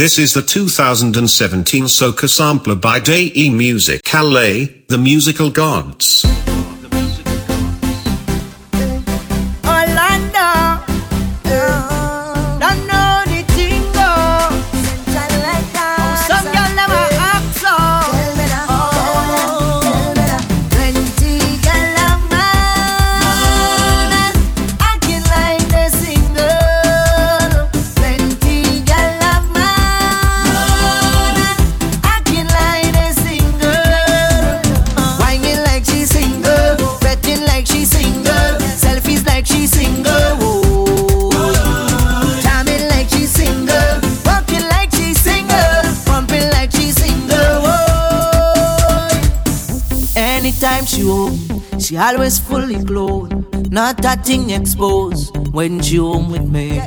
This is the 2017 Soca sampler by Day E Music Calais, the musical gods. Always fully clothed, not a thing exposed when she home with me.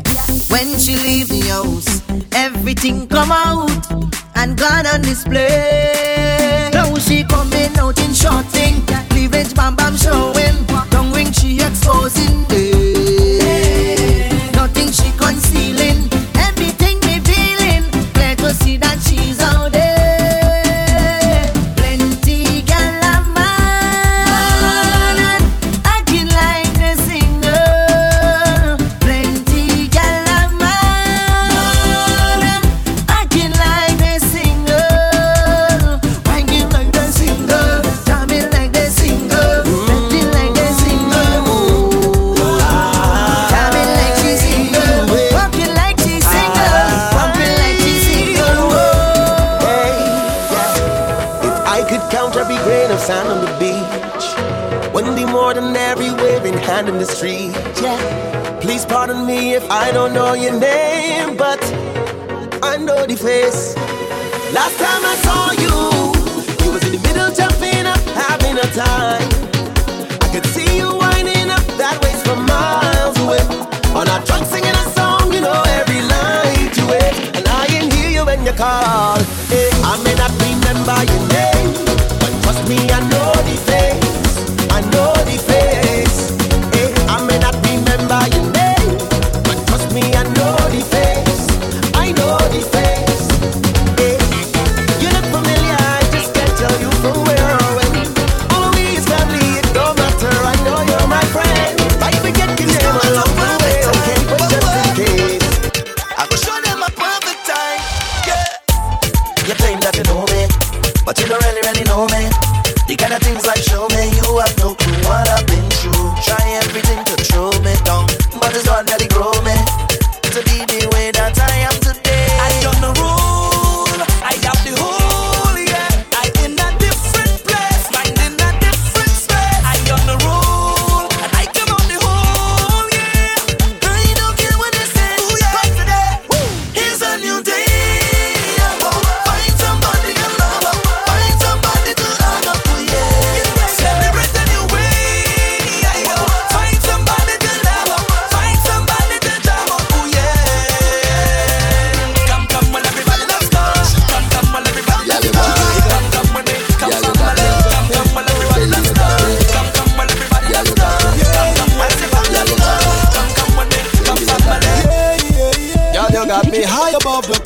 When she leave the house, everything come out and gone on display. Now she coming out in short thing, cleavage bam bam showing, tongue ring she exposing. Nothing she concealing.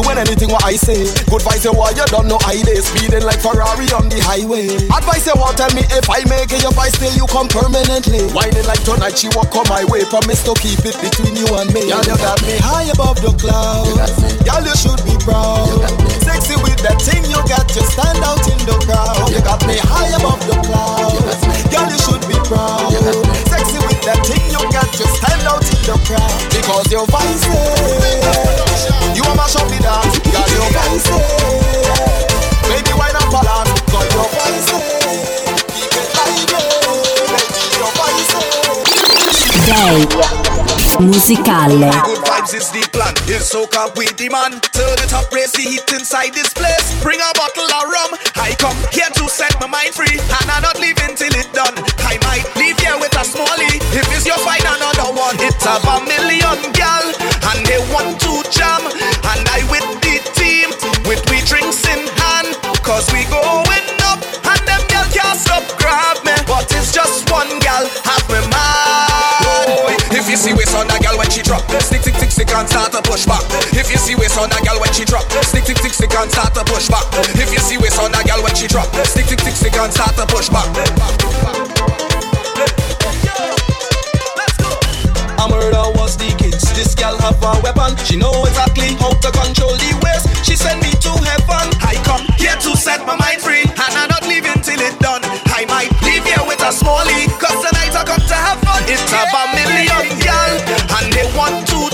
doing anything what I say. Good advice you what you don't know I day speeding like Ferrari on the highway. Advice you want tell me if I make it your vice still you come permanently. Whining like tonight she walk on my way. Promise to keep it between you and me. Y'all you got me high above the clouds. Y'all you should be proud. Sexy with that thing you got to stand out in the crowd. You got me high above the clouds. Y'all you should be proud. Sexy with that thing you got to stand out in the crowd because your vice. You are mash up the dance, girl, your voice Baby, why not balance, cause your voice Keep it lively, baby, your voice Day musicale vibes is the plan. In soca with the man. Turn it up, raise the heat inside this place. Bring a bottle of rum. I come here to set my mind free. And I not leaving till it done. I might leave here with a smallie. If it's your fight, another one. It's a million gal. And they want to jam. And I with the team. With we drinks in hand. Cause we going up. And them gal can't stop grab me. But it's just one gal. Have me mad. If you see waist on a gal when she drop, stick, stick, stick, stick and start to push back. If you see waist on a gal when she drop, stick, stick, stick, stick and start to push back. If you see waist on a gal when she drop, stick, stick, stick, stick and start to push back. Murder was the kids. This gal have a weapon. She know exactly how to control the waist. She send me to heaven. I come here to set my mind free, and I'm not leaving till it done. I might leave here with a smallie, cause tonight I come to have fun. It's a million gal, and they want to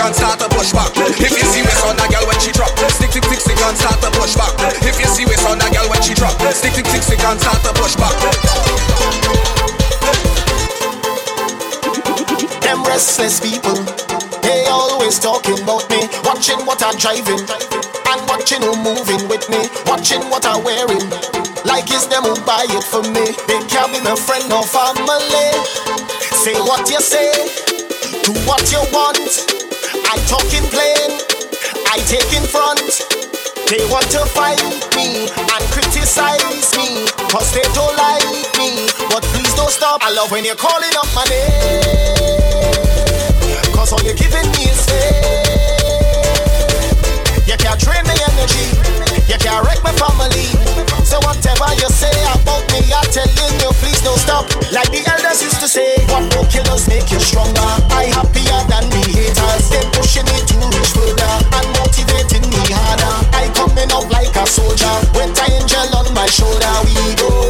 and start to push back. If you see waist on a gal when she drop, stick, stick, stick, stick and start to push back. If you see waist on a gal when she drop, stick, stick, stick, stick and start to push back. Them restless people, they always talking about me, watching what I'm driving, and watching who moving with me, watching what I'm wearing. Like it's them who buy it for me. They can't be my friend or family. Say what you say, do what you want. I talking plain, I take in front. They want to fight me and criticize me Cause they don't like me. But please don't stop. I love when you're calling up my name Cause all you're giving me is fame. You can't drain my energy You can't wreck my family. So whatever you say about telling you please don't stop. Like the elders used to say What no killers make you stronger? I happier than the haters. They pushing me to reach further And motivating me harder. I coming up like a soldier With an angel on my shoulder. We going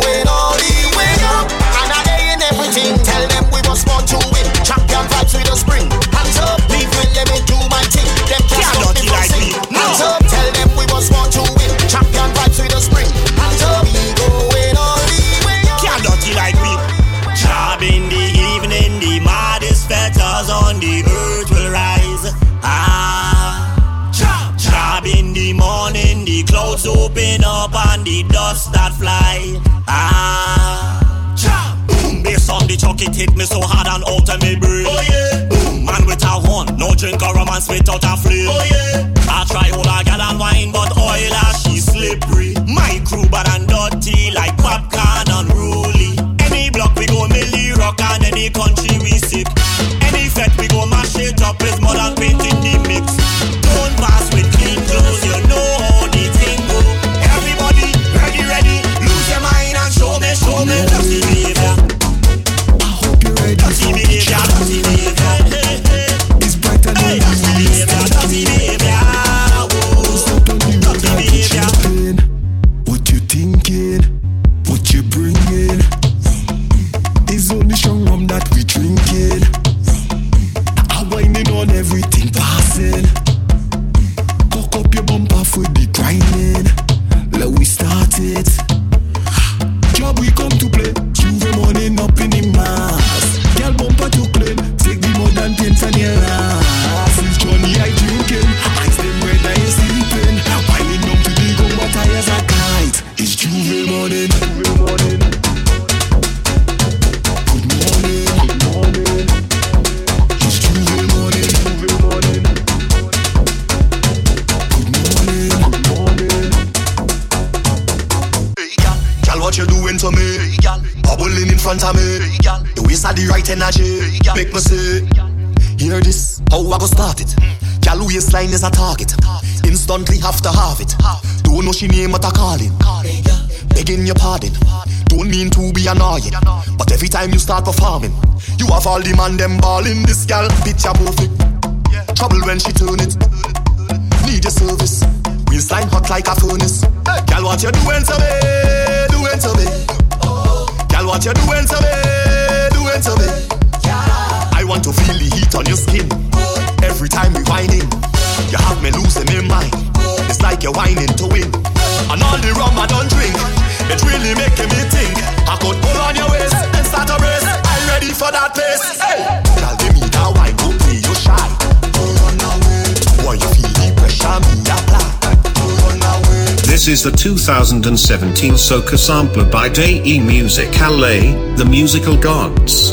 it hit me so hard and out of me brain. Oh yeah, boom, man with a horn, no drink or romance without a flame. Oh yeah, I try hold a gal and wine, but oil she slippery. My crew bad and dirty like popcorn Waistline is a target. Instantly have to have it. Don't know she name what I calling. Begging your pardon. Don't mean to be annoying, but every time you start performing, you have all the man them balling. This gal, picture perfect. Trouble when she turn it. Need your service. Waistline hot like a furnace. Gal, what you doing to me? Doing to me? Gal, what you doing to me? Doing to me? I want to feel the heat on your skin every time we whining. You have me losing mind. It's like you're whining to win. And all the rum I don't drink, it really making me think. I could pull on your waist and start a race. I'm ready for that place. This is the 2017 Soca sampler by Day E Music LA, The Musical Gods.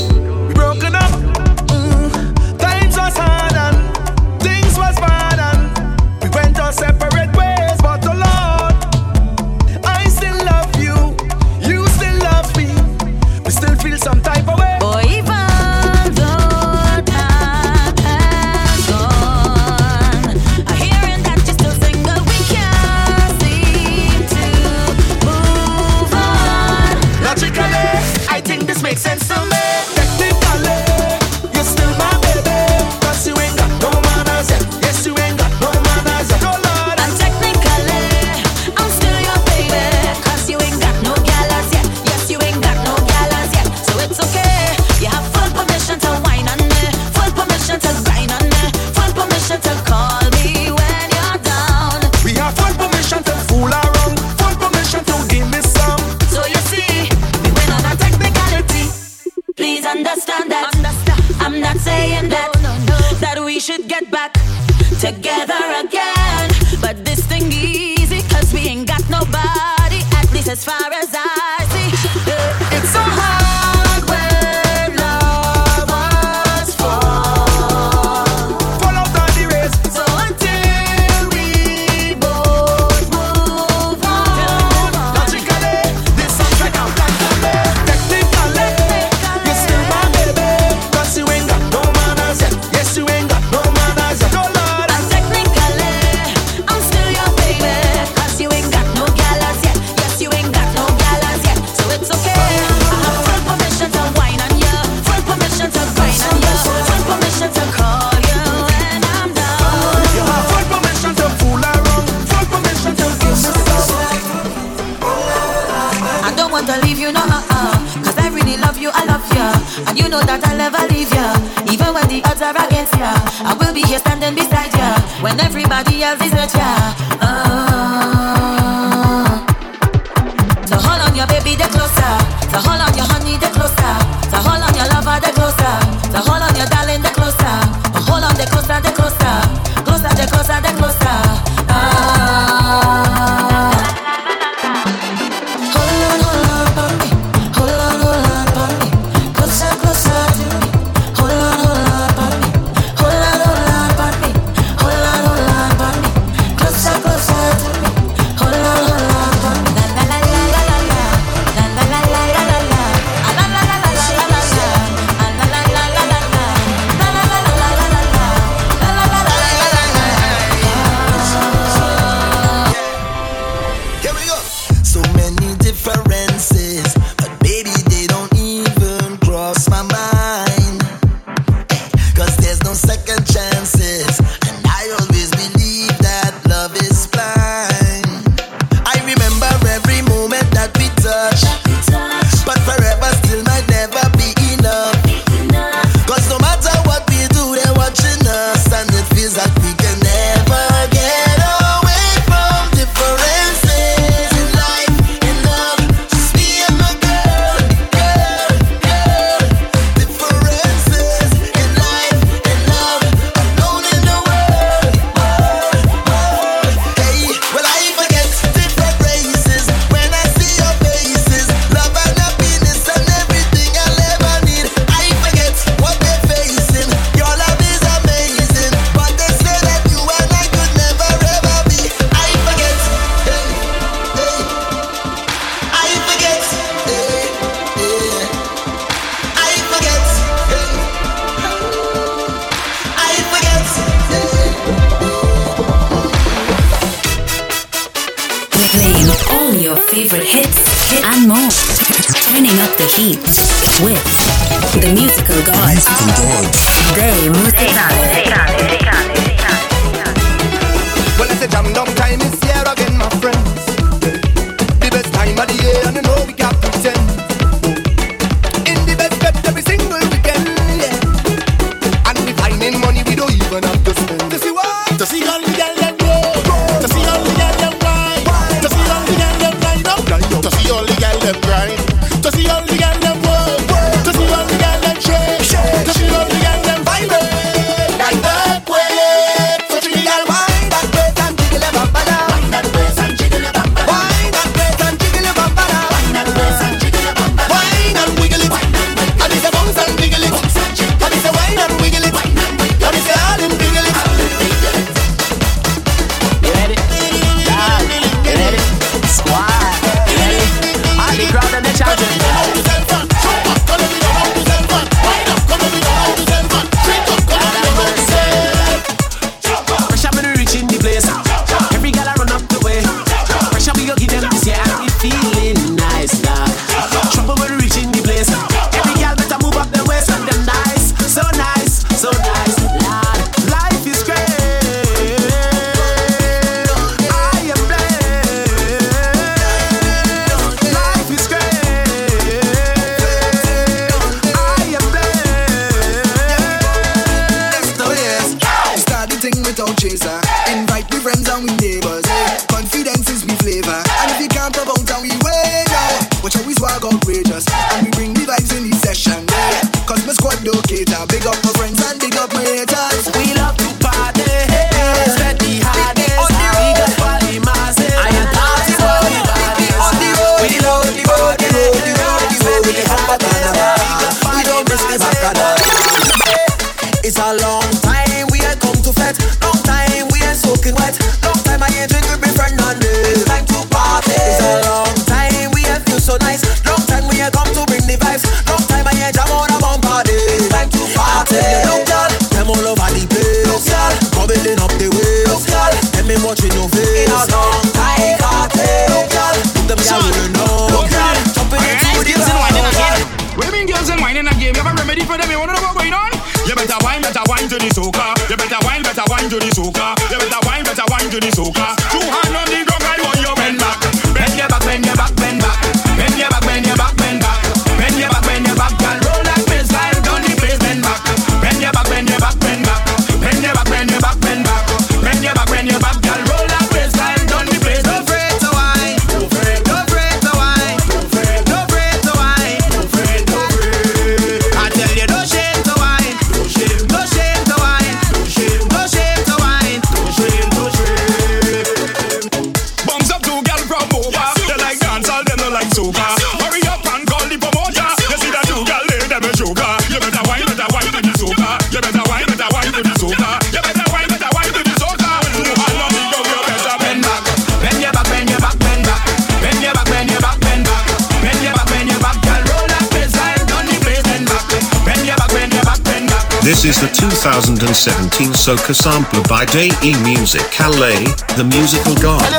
Soca sampler by E Music LA, the musical god.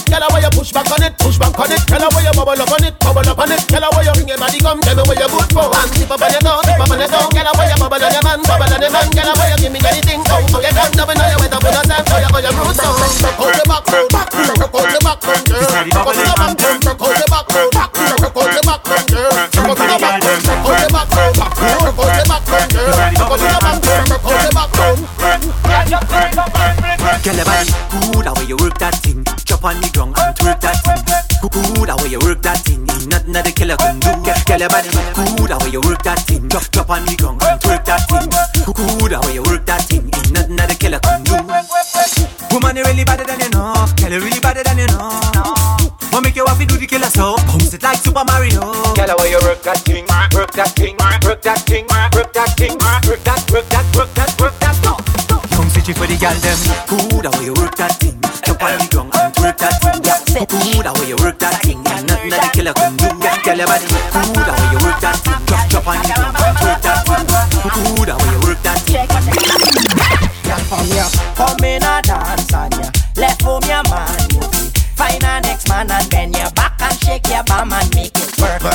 It. Tell her where you push back on it Push back on it. Tell her where you bubble up on it Bubble up on it. Tell her where you bring your body come Tell me where you good for And tip up on your toe Tip up on your toe Tell her where you bubble on your man Bubble on your man. Tell her where you give me anything. Oh, oh, you done Never know you went up with a time. Oh, you got your roots on Rock out your backbone Backbone Rock out your backbone girl. Rock out your backbone Rock out your backbone Backbone Rock out your backbone girl. Rock out your backbone Rock out your backbone Backbone Rock out your backbone girl. Rock out your backbone Rock out your backbone Girl, your body good, how you work that thing. Chop on the ground and twerk that thing. Good, how you work that thing. Ain't nothing that the killer can do. Girl, your body good, how you work that thing. Chop, chop on the ground and twerk that thing. Good, how you work that thing. Ain't nothing that the killer can do. Woman, you really better than you know. Girl, you really better than you know. What make you have do the killer so? Bounce it like Super Mario. Girl, how you work that thing, work that thing, work that thing, work that thing, work that, work that, Young for the girl them. Good, how you work that thing. Jump on the ground and twerk that thing. Good, how you work that thing. Ain't nothing that the killer can do. Girl, your body good, how you work that thing. Drop, drop on the ground and twerk that thing. Good, how you work that thing. Girl, come here, come in a dance on ya. Left home your man. Find a next man and bend your back and shake your bum and make it work, work, work, work,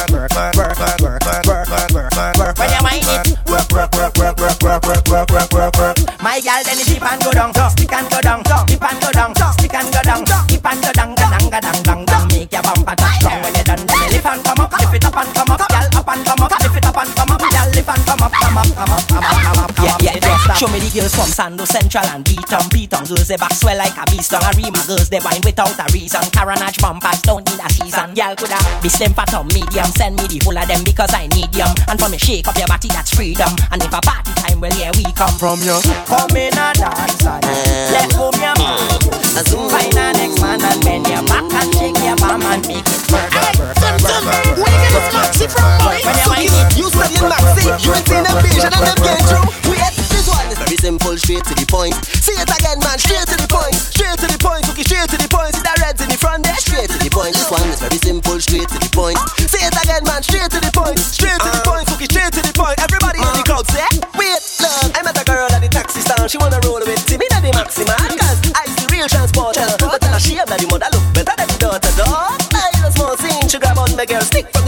work, work, work, work, work, work. My girl, then it dip and go down, stick and go down, dip and go down, stick and go down, dip and go down, go down, go down, down, down. Make your bumper touch strong when you done. Then lift and come up, lift it up and come up, girl, up and come up, lift it up and come up, girl, lift and come up, come up, come up, Show me the girls from Sando Central and beat on, beat on. Girls they back swell like a beast on. Arima girls they wine without a reason. Carenage bumpers don't need a season. Girl coulda be slim fat or medium. Send me the whole of them because I need them. And for me shake up your body that's freedom. And if a party time, well yeah we come from you. Come in a dance and let home your man. Find a next man and bend your back and shake your bum and make it work. Where you get this maxi from, boy? When you studying maxi, you ain't seen them vision and them get through. Wait, this very simple, straight to the point. Say it again, man, straight to the point. Straight to the point, okay, straight to the point. See that reds in the front there, straight to the point. This one is very simple, straight to the point. Say it again, man, straight to the point. Straight to the point, okay, straight to the point. Everybody in the crowd say, wait, look, I met a girl at the taxi stand. She wanna roll with me, not the maxima. Cause I the real transporter. But tell her she have the mother look better than the daughter, dog. I a small scene, she grab on my girl stick from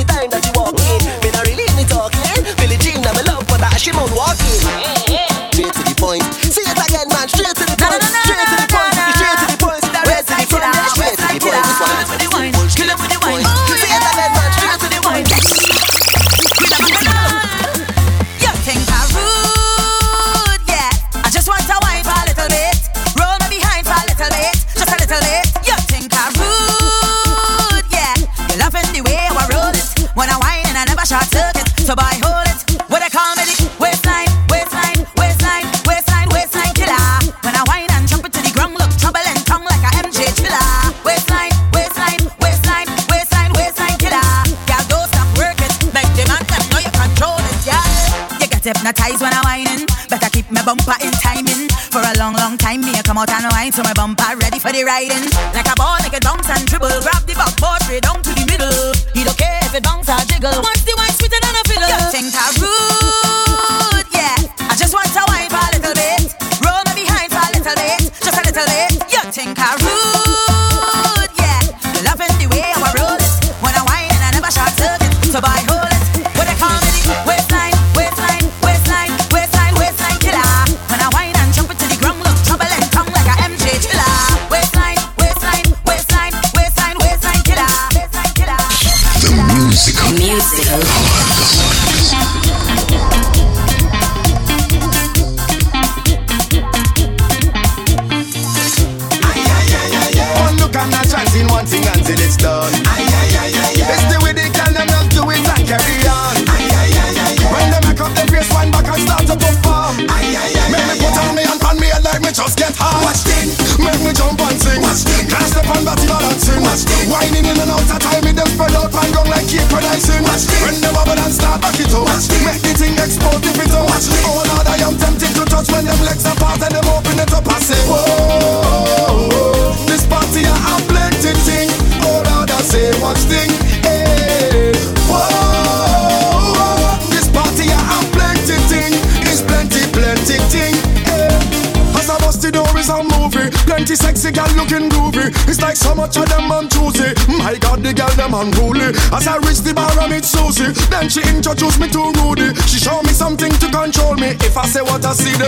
hypnotized when I'm whining. Better keep my bumper in timing. for a long, long time. Me, I come out and wine to my bumper, ready for the riding. Like a ball, make a bounce and dribble. Grab the backboard, straight down to the middle. He don't care if it bounce or jiggle. Once the wine sweeter than a fiddle. You think I rude, yeah. I just want to wine for a little bit. Roll me behind for a little bit. Just a little bit. You think I rude,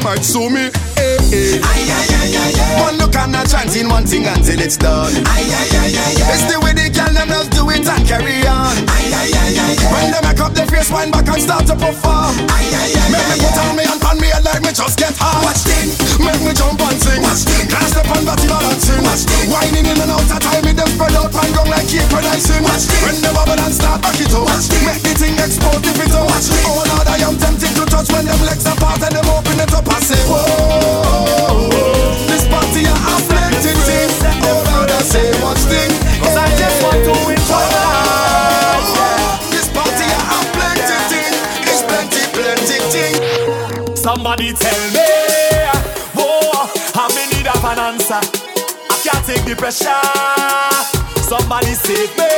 might sue me hey, hey. Aye, aye, aye, aye, aye. One look and a chance in one thing until it's done aye, aye, aye, aye, aye. It's the way the gal them just do it and carry on aye, aye, aye, aye, aye. When they make up their face wind back and start to perform aye, aye, aye, Make me put on me and pan me like me just get hard Watch thing, make me jump and sing. Watch Can't step on body balancing Watch thing, Whining in and out of time me them spread out and gong like keep producing When they bubble and start back it up. Make the thing explode if it out Oh Lord I am tempted to touch when them legs apart and them open it up I say whoa This party I have plenty thing Oh Lord I say watch thing Tell me, whoa, I'm in need of an answer. I can't take the pressure. Somebody save me,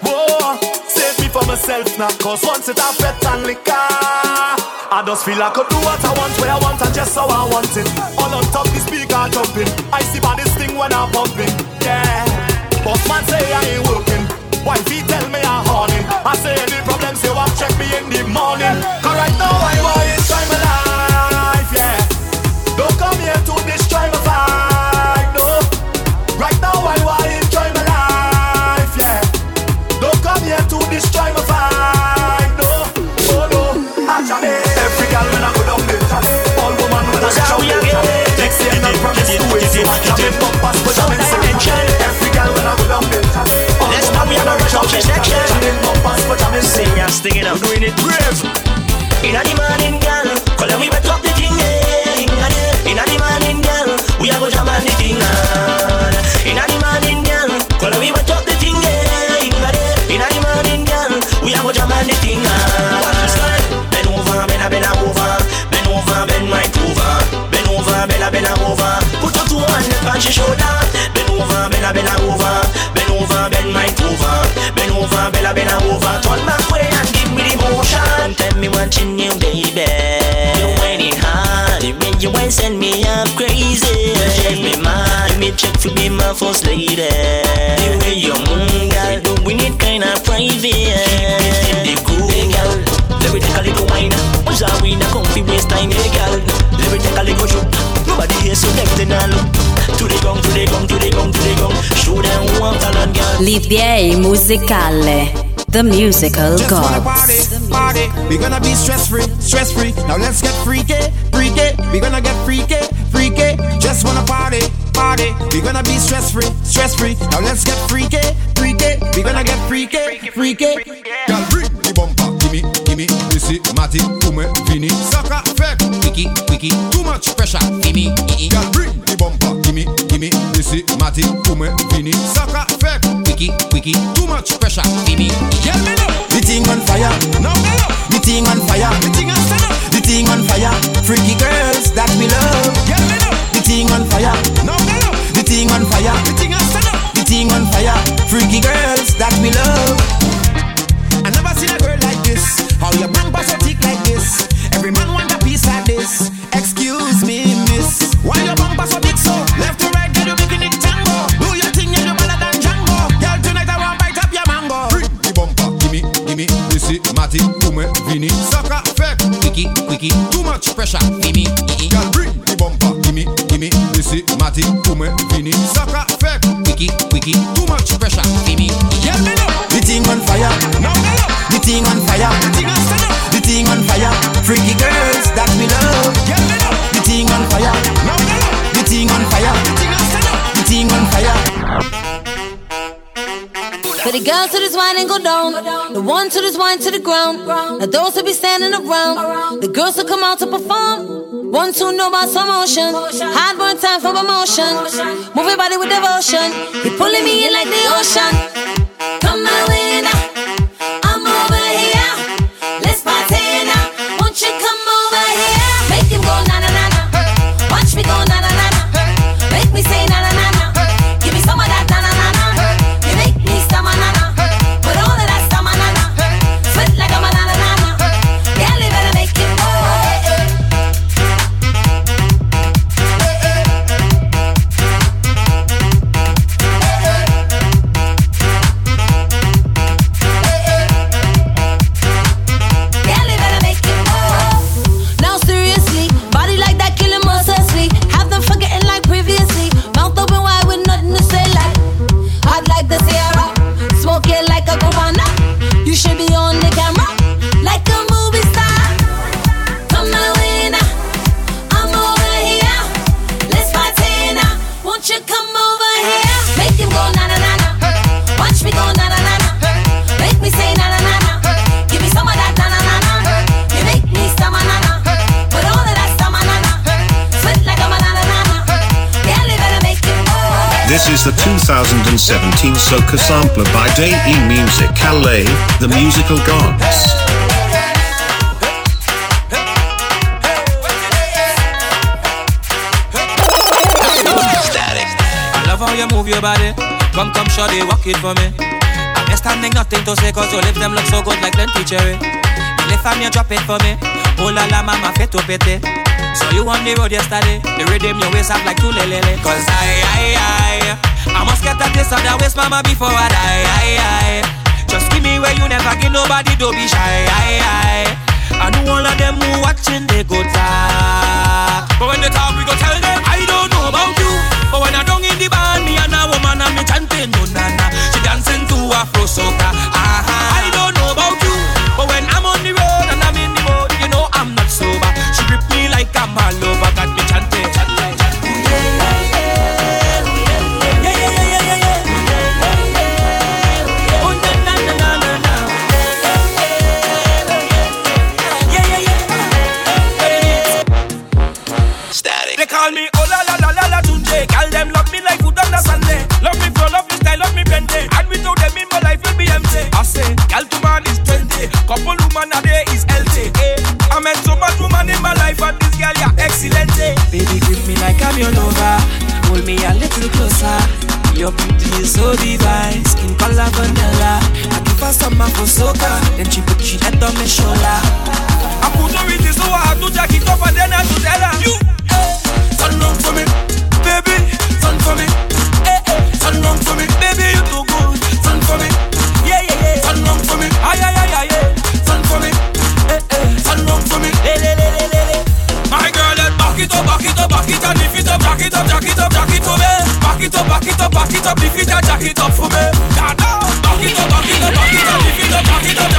whoa, save me for myself now. Cause once it I fet and liquor, I just feel I could do what I want, where I want, and just how I want it. All on top the speaker jumping. I see baddest thing when I'm pumping, yeah. Boss man say I ain't working. Wifey tell me I'm horning. I say any problem, say what check me in the morning. Cause right now I We're doing it brave. The morning, girl, call we wet up the thing, eh. Inna the- morning, girl, we a go jam on the thing, ah. Inna the morning, girl, call we wet up the thing, eh. Inna the- morning, girl, we a go jam on the thing, this one. Over, a over, bend over, bend right over, bend over, bend a over. Put your two on your shoulder, bend over, a over, bend over, bend right over, bend over, bend a over. Turn back watching you, baby. You whining hard, when you ain't send me up crazy. You me mad, me check to be my first lady. The way you move, girl, doing it kinda private. Keep it groove, girl. Let me take a little wine. What's our winner? Comfy waste time, hey girl. Let me take a little shoot. Nobody here so not look. To the gong, to the gong, to the gong, to the gong. Show them I'm talent, girl. L'idea musicale. The musical Just wanna party, party. We gonna be stress free, stress free. Now let's get freaky, freaky. We gonna get freaky, freaky. Just wanna party, party. We gonna be stress free, stress free. Now let's get freaky, freaky. We gonna get freaky, freaky. Girl, bring the bumper. Gimme, gimme, Missy, Matty, Kume, Vini. Sucker, fake, wiki, wiki. Too much pressure, gimme. Girl, bring the bumper. Gimme, Si mati pou mwen vini Saka fek Wiki, wiki Too much pressure. Bibi Yel me nou The thing on fire. Now me nou The thing on fire. The thing on fire The thing on fire. Freaky girls that we love. Yel me nou The thing on fire. Now me nou The thing on fire. The thing on fire The thing on fire. Freaky girls that we love. Quickie, Quickie, too much pressure, gimme, Girl, bring the bumper, gimme, gimme, Missy, Matty, Kume, Vini, Saka, Fek, Quickie, Quickie, too much pressure, gimme, Girl, me know. The thing on fire. No, no, no. The thing on fire. The thing on stand. The thing on fire. Freaky girls Girls to this wine and go down, the one to this wine to the ground. Now those who be standing around, the girls who come out to perform. One to know about some motion, hard one time for promotion. Move your body with devotion, you pulling me in like the ocean. Come my way now, the 2017 Soca Sampler by Day E Music LA, the musical gods. I love how you move your body. Come, come, shorty, walk it for me. You're standing, nothing to say, cause your lips them look so good like plenty cherry. You lift and you drop it for me. Oh la la, mama, fit to pete. So you on the road yesterday. The rhythm your waist up like two lele. Cause I, I, I, a waist, mama, before I die. Just give me where you never give nobody, don't be shy. I, I, I know all of them who watching, they go talk. But when they talk, we go tell them, I don't know about you. But when I don't in the band, me and a woman, I'm chanting, no, na, na. She dancing to Afro soca. Uh-huh. I don't Couple woman a day is LT. Eh. I met so much woman in my life and this girl yeah excellent. eh. Baby grip me like I'm your lover. Hold me a little closer. Your beauty is so divine, skin color vanilla. I give her some for soca, then she put she head on my shoulder. I put her in this so I have to jack it up and then I have to tell her you. Turn round for me, it up, jack it up, jack it up, me. Back it up, back it up, back it up, it and jack it up for me. Da da. Back it up, back it up, back it up, it up, jack it up,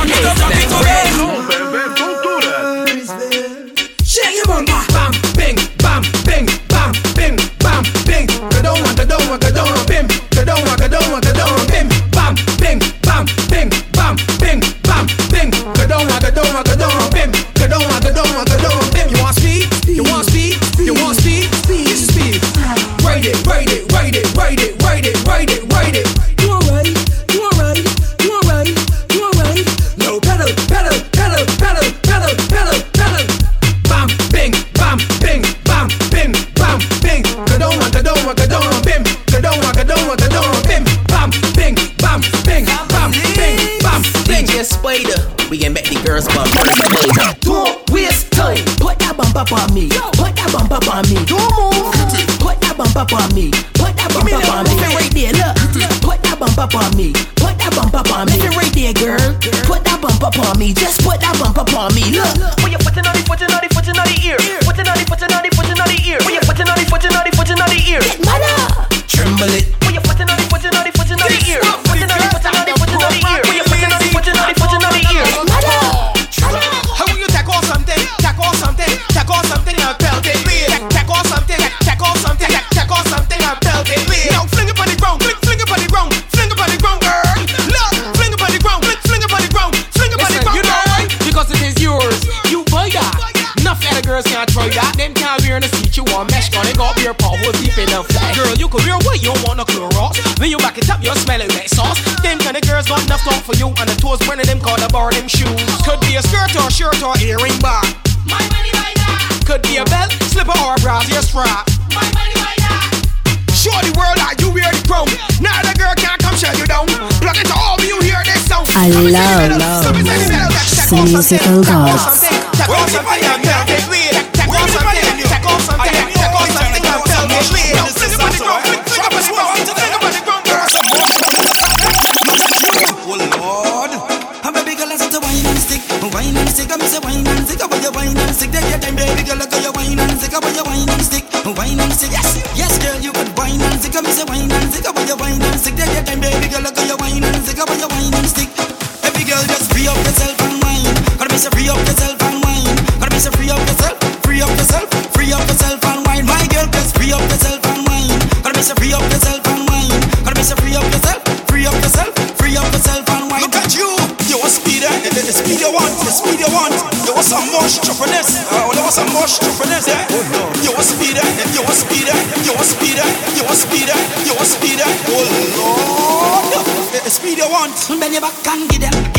and musical gods. Yes, girl, you wine and stick up, me say wine and wine and time, baby girl, look at your wine and stick up, your wine. say free up yourself and wine. Gotta me say free up yourself, free up yourself, free up yourself and wine. Look at you, you a speeder, speed you want, speed you want. You want some more stupidness, oh, you want some more stupidness, yeah. You a speeder, you a speeder, you a speeder, you a speeder, you a speeder. Oh Lord, speed you want. Bend your back and get them.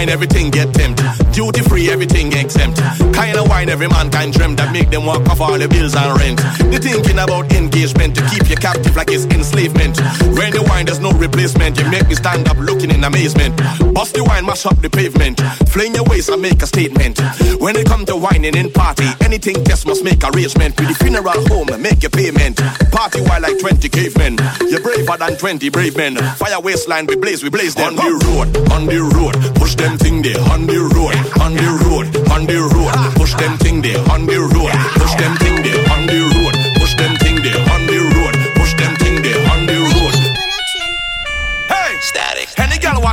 wine, everything get tempted. Duty free, everything exempt. Kind of wine every man can drink that make them walk off all the bills and rent. They thinking about engagement to keep you captive like it's enslavement. When the wine, there's no replacement. You make me stand up looking in amazement. Bust the wine, mash up the pavement. Fling your waist and make a statement. When it come to wining in party, anything just must make arrangement. With the funeral home, make your payment. Party while like 20 cavemen. You're braver than 20 brave men. Fire waistline, we blaze, we blaze them. On the road, on the road them thing there on the road, on the road, on the road. Push them thing there on the road, push them thing there.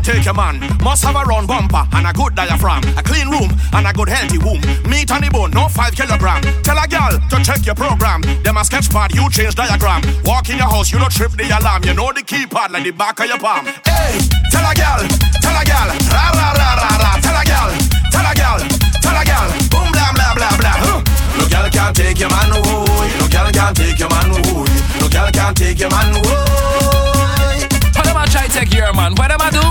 take a man. Must have a round bumper and a good diaphragm, a clean room and a good healthy womb. Meat on the bone, no five kilogram. Tell a gal to check your program. Them a sketch pad, you change diagram. Walk in your house, you don't trip the alarm. You know the keypad like the back of your palm. Hey, tell a gal, tell a gal, ra ra ra ra ra. Tell a gal, tell a gal, tell a gal. Boom blah blah blah blah. No gal can't take your man away. No gal can't take your man away. No gal can't take your man away care, man. What am I do?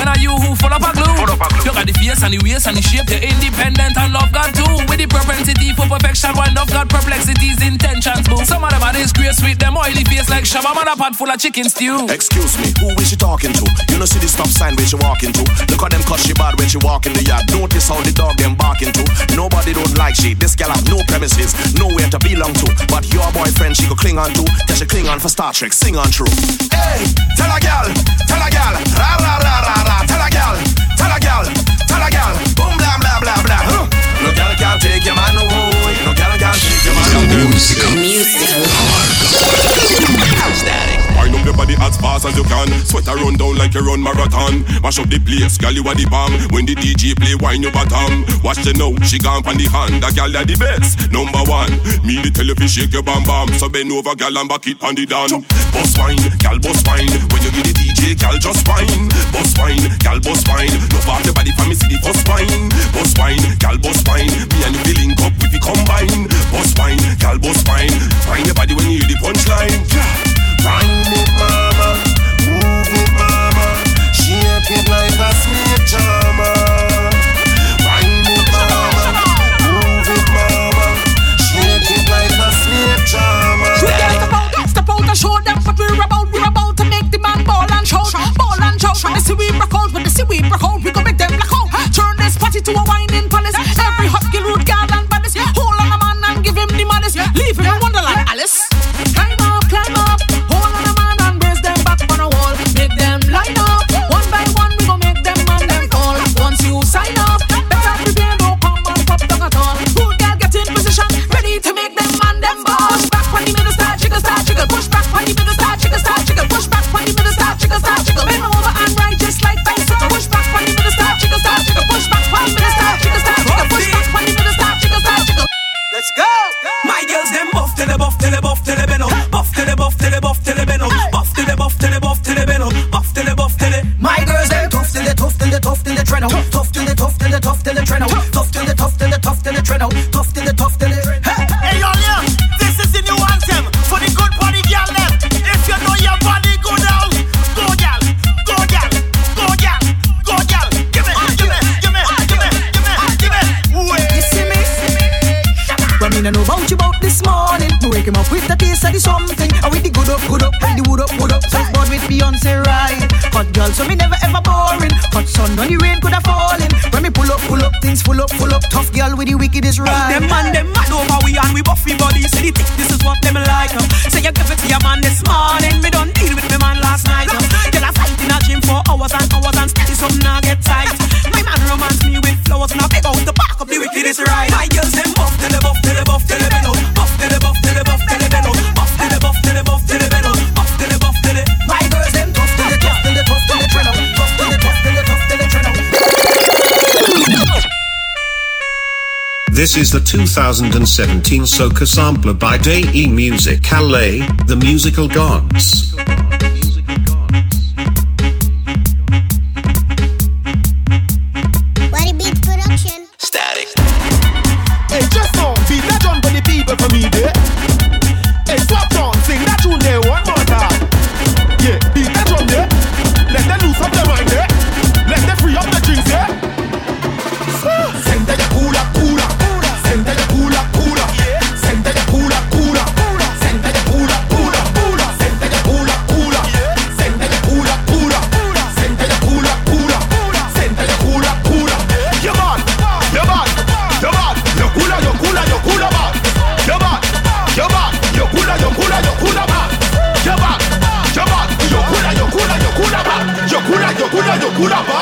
When are you who full of a glue? You got the face and the waist and the shape. You're independent and love God too. With the propensity for perfection, one of God perplexities, intentions, boo. Some of them are disgrace with them oily face like Shabba man a pot full of chicken stew. Excuse me, who is she talking to? You know see the stop sign where she walking to. Look at them cause she bad when she walk in the yard. Notice how the dog them barking to. Nobody don't like she. This girl have no premises, nowhere to belong to. But your boyfriend she could cling on to. Yeah, she cling on for Star Trek, sing on true. Hey, tell a girl. Tell a gal, a run down like you run marathon. Mash up the place, girl you are the bomb. When the DJ play, wine your bottom. Watch the now, she gone on the hand. The girl that the best, number one. Me the fi shake your bam bam. So bend over, girl and back it on the down. Bust wine, girl bust wine. When you get the DJ, girl just wine. Bust wine, girl bust wine. No part the body for me see the first wine. Bust wine, girl bust wine. Me and you feeling up if you combine. Bust wine, girl bust wine. Find your body when you hear the punchline. Yeah. Wind it, mama, it like a snake charmer. Wind it, mama, move it, mama, shake it like a snake charmer. Step out, step out and show them what we're about. We're about to make the man ball and shout, ball and shout. When they see we rock out, when they see we rock out, we gon' make them black out. Turn this party to a wining girl with the wickedest ride. Them man, them mad over we and we buffy body. Say the this is what them like. This is the 2017 Soca Sampler by Day E Music LA, the musical gods. What up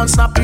on snap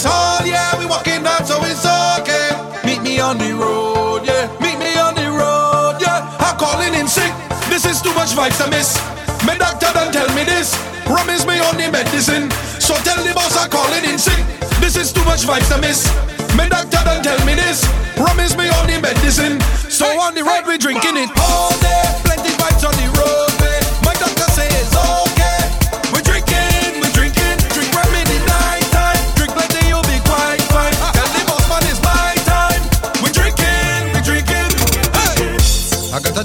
it's all year we walking out, so it's okay. Meet me on the road, yeah. Meet me on the road, yeah. I'm calling in sick. This is too much vibes I miss. My doctor done tell me this. Promise me on the medicine. So tell the boss I'm calling in sick. This is too much vibes I miss. My doctor done tell me this. Promise me on the medicine. So on the road we drinking it all day. Plenty vibes on the road,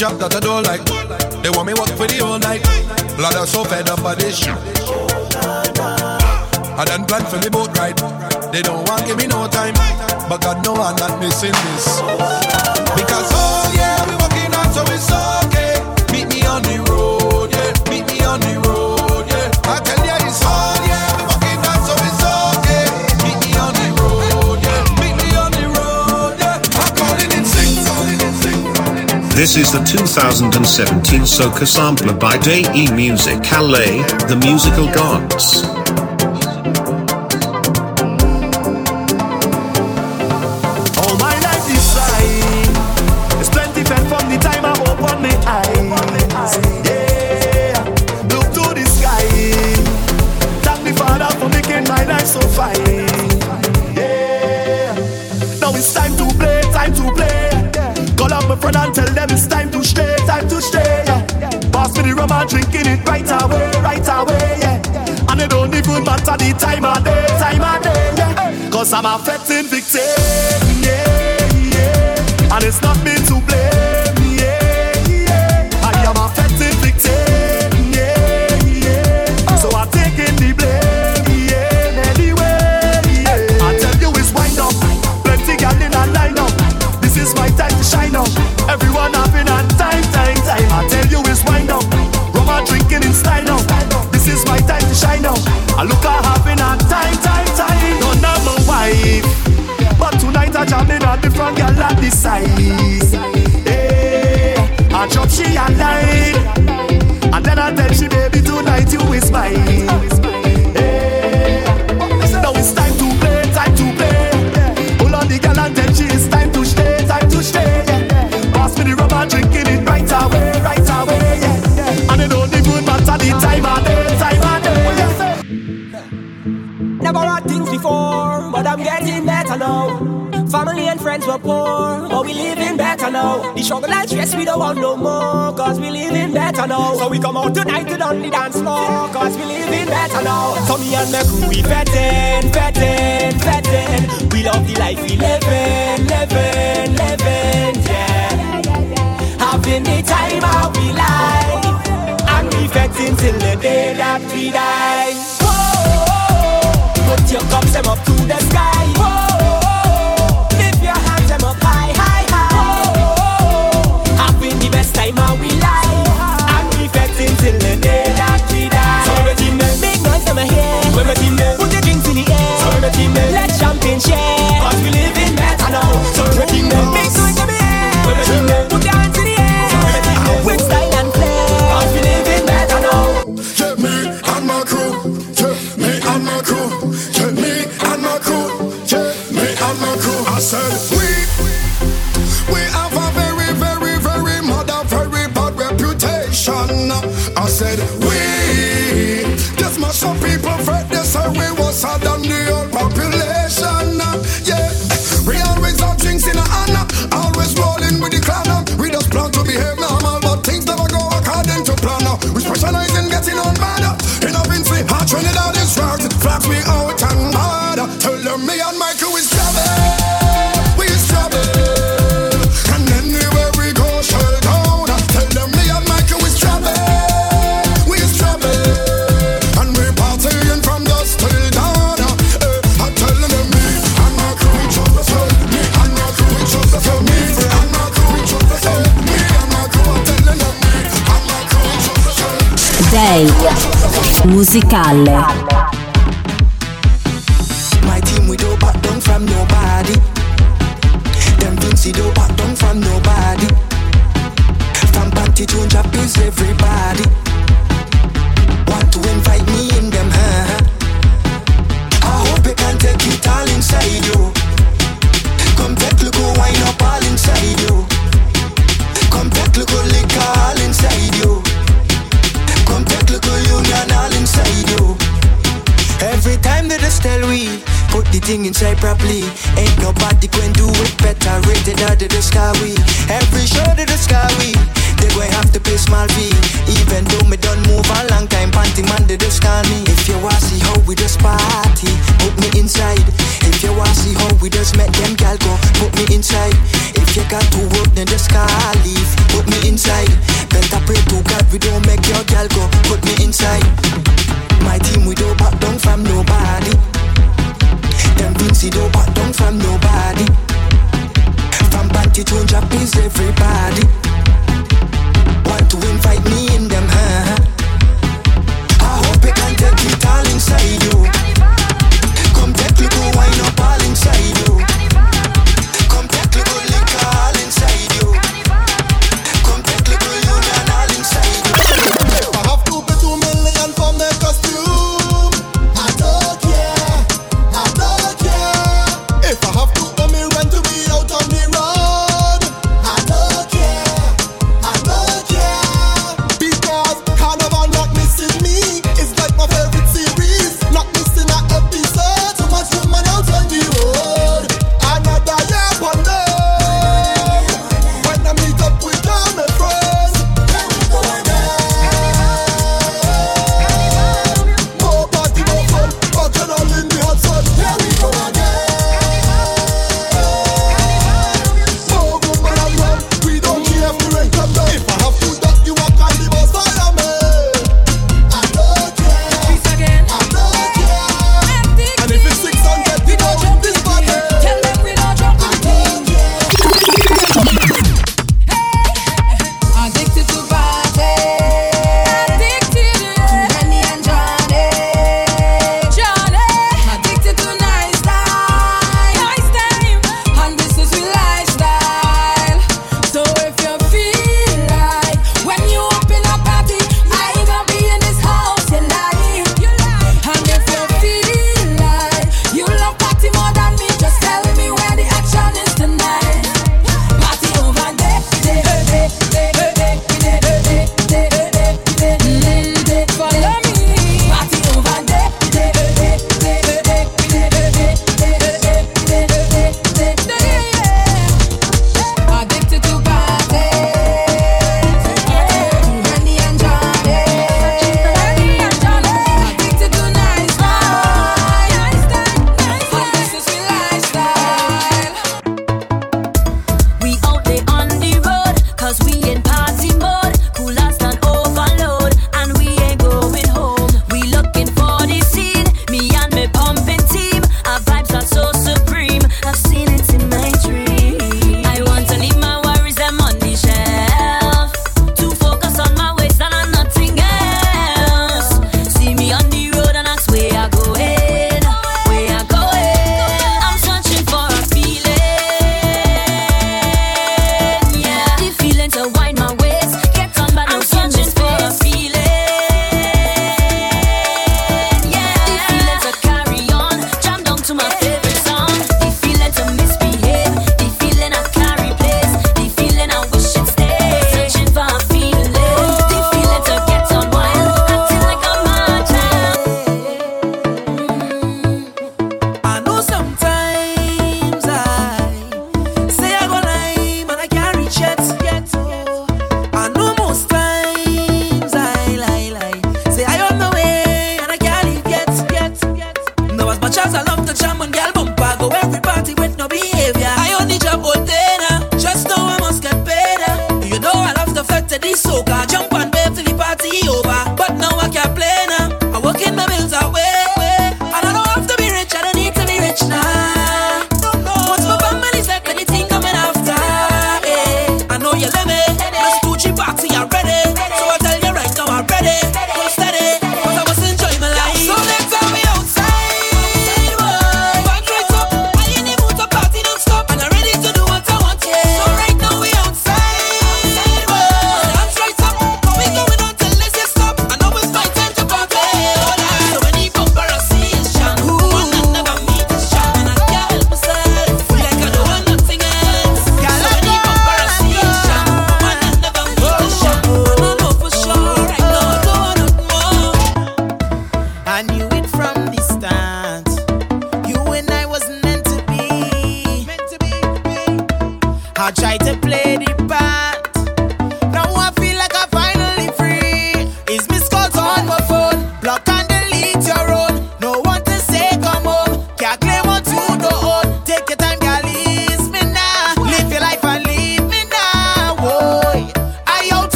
job that I don't like. They want me work for the whole night. Blood are so fed up by this shit. I done plan for the boat ride. They don't want give me no time. But God know I'm not missing this. Because oh yeah, This is the 2017 Soca Sampler by Day E Music LA, the musical gods. Matter the time of day, time of day. Yeah, cause I'm a fetting victim. Yeah, yeah, and it's not me to blame. Tonight eh, I jam in a different girl at the side. Hey, I drop she a line. And then I tell she baby tonight you is mine. Hey, now it's time to play, time to play. Hold on the girl and tell she it's time to stay, time to stay. Pass me the and drinking it right away, right away. Yeah. And it don't even matter the time of day, time of day. Never had things before, but I'm getting better now. Family and friends were poor, but we living better now. The struggle and stress we don't want no more, cause we living better now. So we come out tonight to on the dance floor, cause we living better now. So me and my crew, we fettin', fettin', fettin'. We love the life we living, living, living, yeah. Having the time how we like, and we fettin' till the day that we die. Whoa, put your cups up to the sky. Musicale.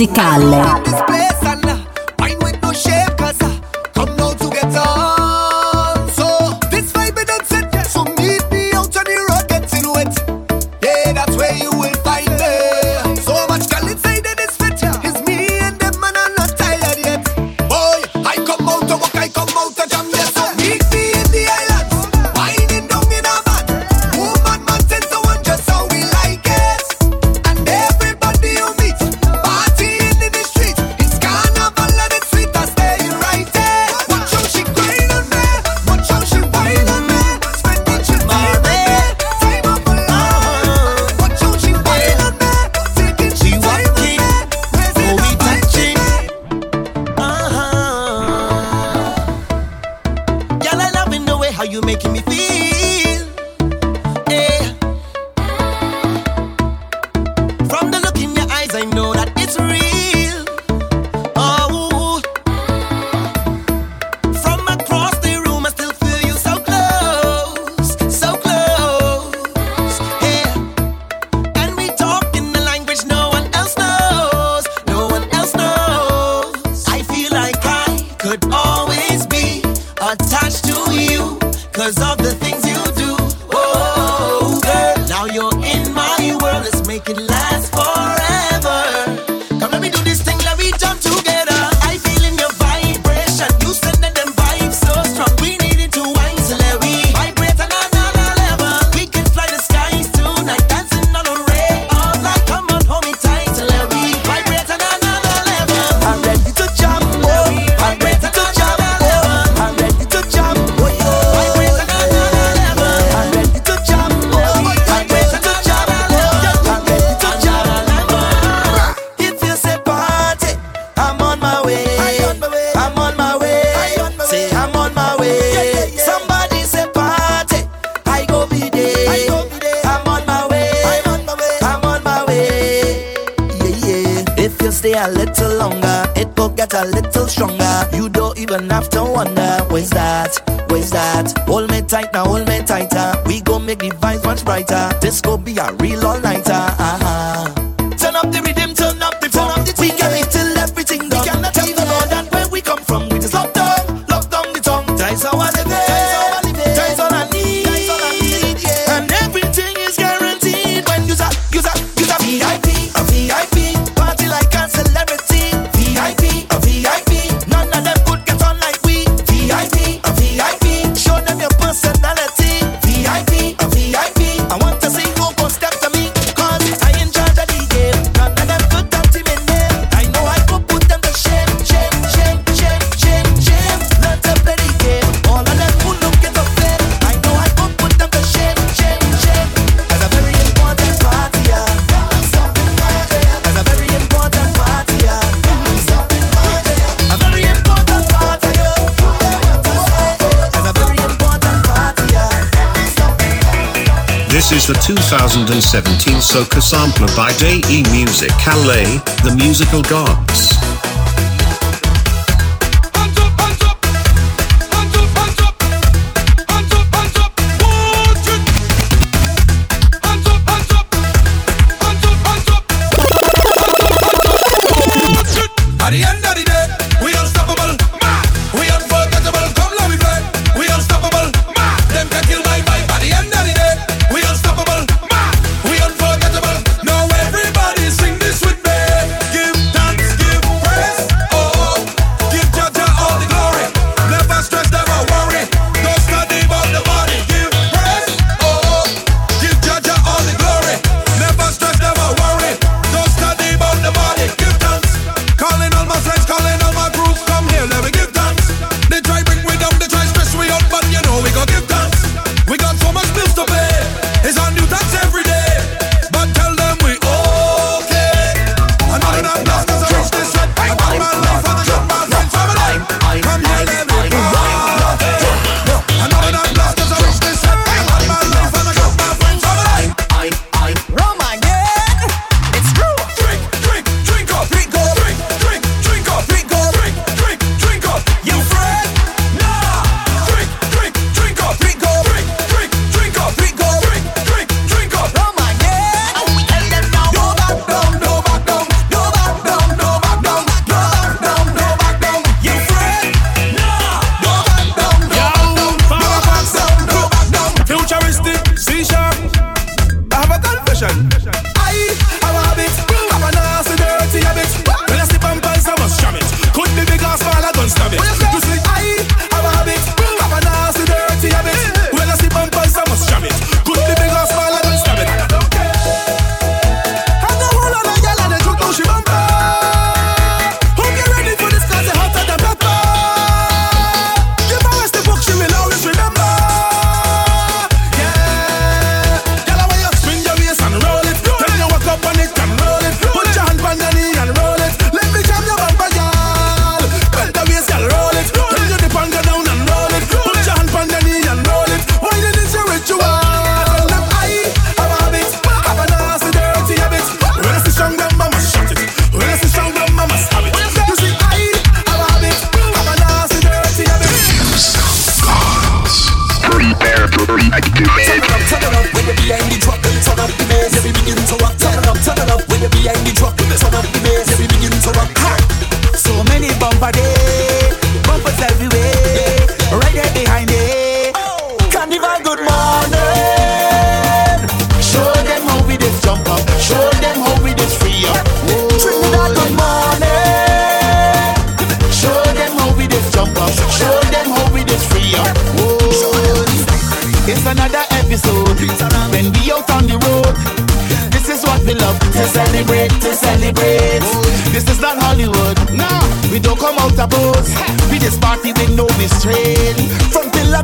musicale. This is the 2017 soca sampler by Day E Music Calais, The Musical Gods.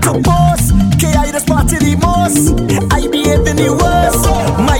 to post. KI just party the most. I behave in the worst. My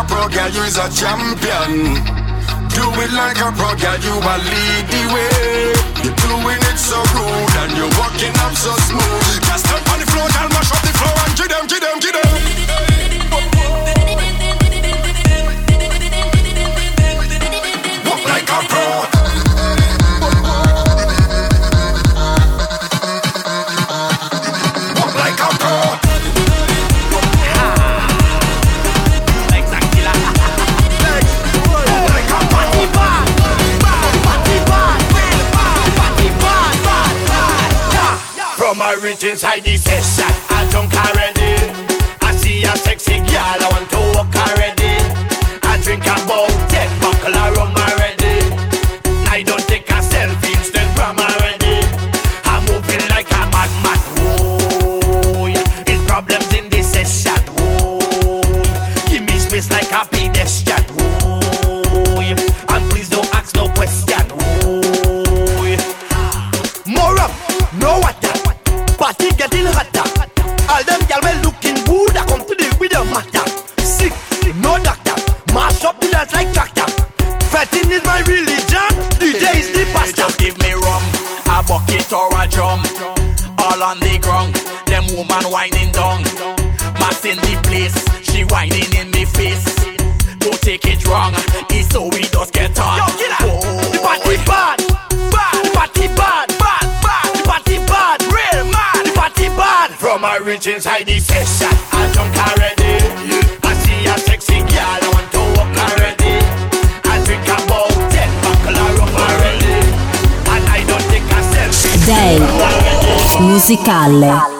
a pro, girl, you is a champion. Do it like a pro, girl, you a lead the way. You're doing it so rude and you're walking up so smooth. Just step on the floor, girl, mash up the floor and get them, get them, get them. Walk like a pro. Rich inside the session. I drunk already. I see a sexy girl, I want to walk already. I drink about ten buckle already. inside the session. I jump already. I see a sexy girl, I want to walk already. I drink about ten buckle of rum already. And I don't take a selfie. Day musicale.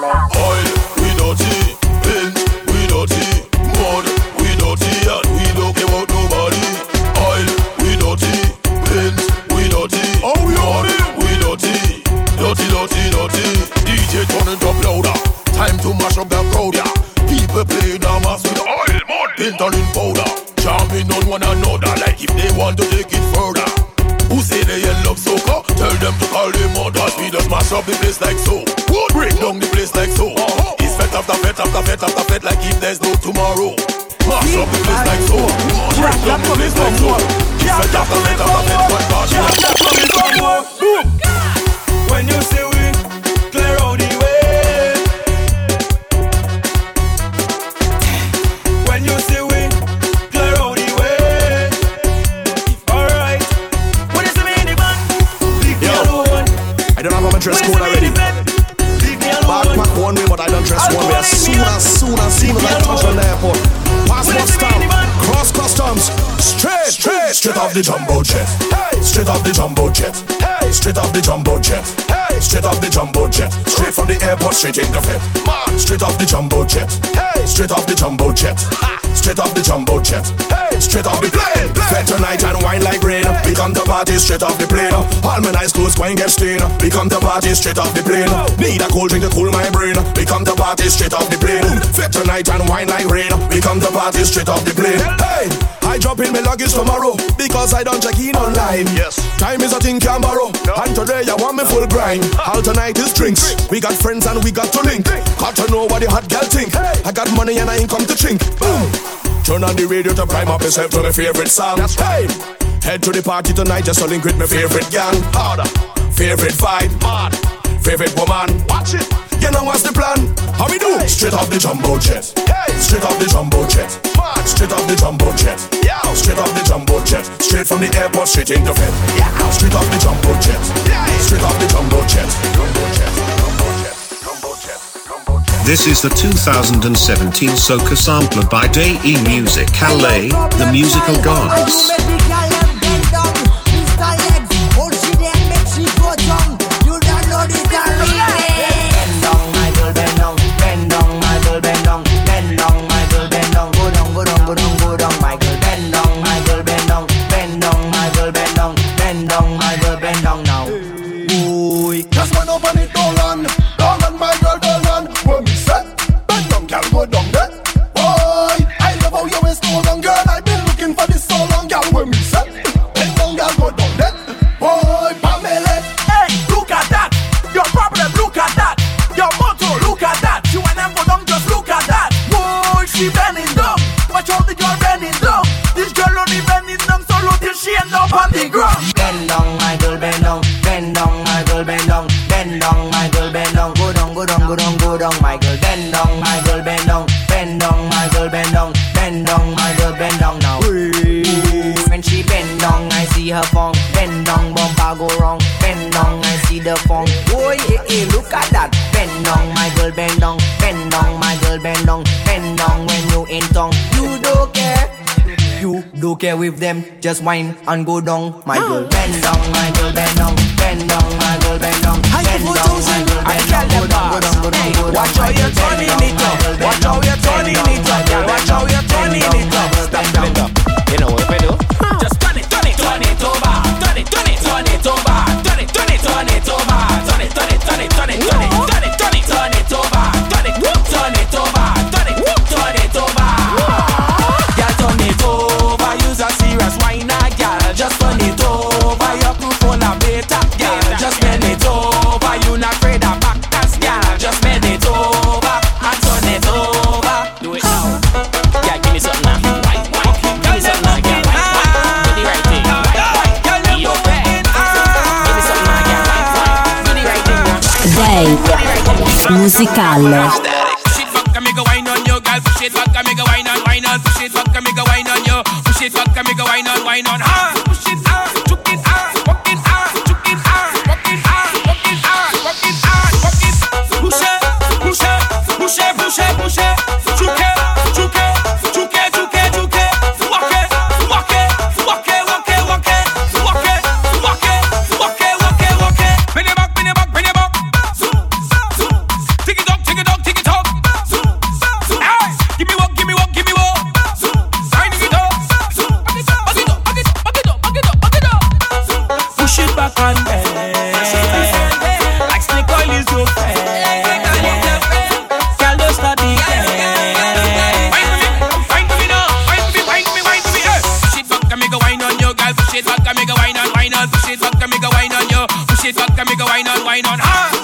party straight off the plane. All my nice clothes go and get stained. We come to party straight off the plane. Need a cold drink to cool my brain. We come to party straight off the plane. Fit tonight and wine like rain. We come to party straight off the plane. Hey, I drop in my luggage tomorrow because I don't check in online. Yes, time is a thing can borrow. No. And today I want me full grind. All tonight is drinks. We got friends and we got to link. Got to know what the hot girl think. I got money and I ain't come to drink. Boom. Turn on the radio to prime up yourself to my favorite song. That's right. Head to the party tonight, just to link with my favorite gang. Harder, favorite vibe, mad, favorite woman. Watch it. You know what's the plan? How we do? Hey. Straight off the jumbo jet. Hey. Straight off the jumbo jet. March. Straight off the jumbo jet. Yeah. Straight off the jumbo jet. Straight from the airport, straight into bed. Yeah. Straight off the jumbo jet. Yeah. Straight off the jumbo jet. Jumbo jet. This is the 2017 Soca sampler by Day E Music LA, The Musical Gods. care with them. Just wine and go down, my girl. Bend down, my girl, bend down, bend down, my girl, bend down. Bend down, my girl, bend down. bend down, go down, go down, go down. Watch how you're turning it up. Watch how you're turning it up. Watch how you're turning it up. Stop it up. musicale. make a wine on you, girl. Push it back and make a wine on, wine on. Push it back and make a wine on you. Push it back and make a wine on, wine on. wine on, push it back and make a wine on you. Push it back and make a wine on, wine on. Ah!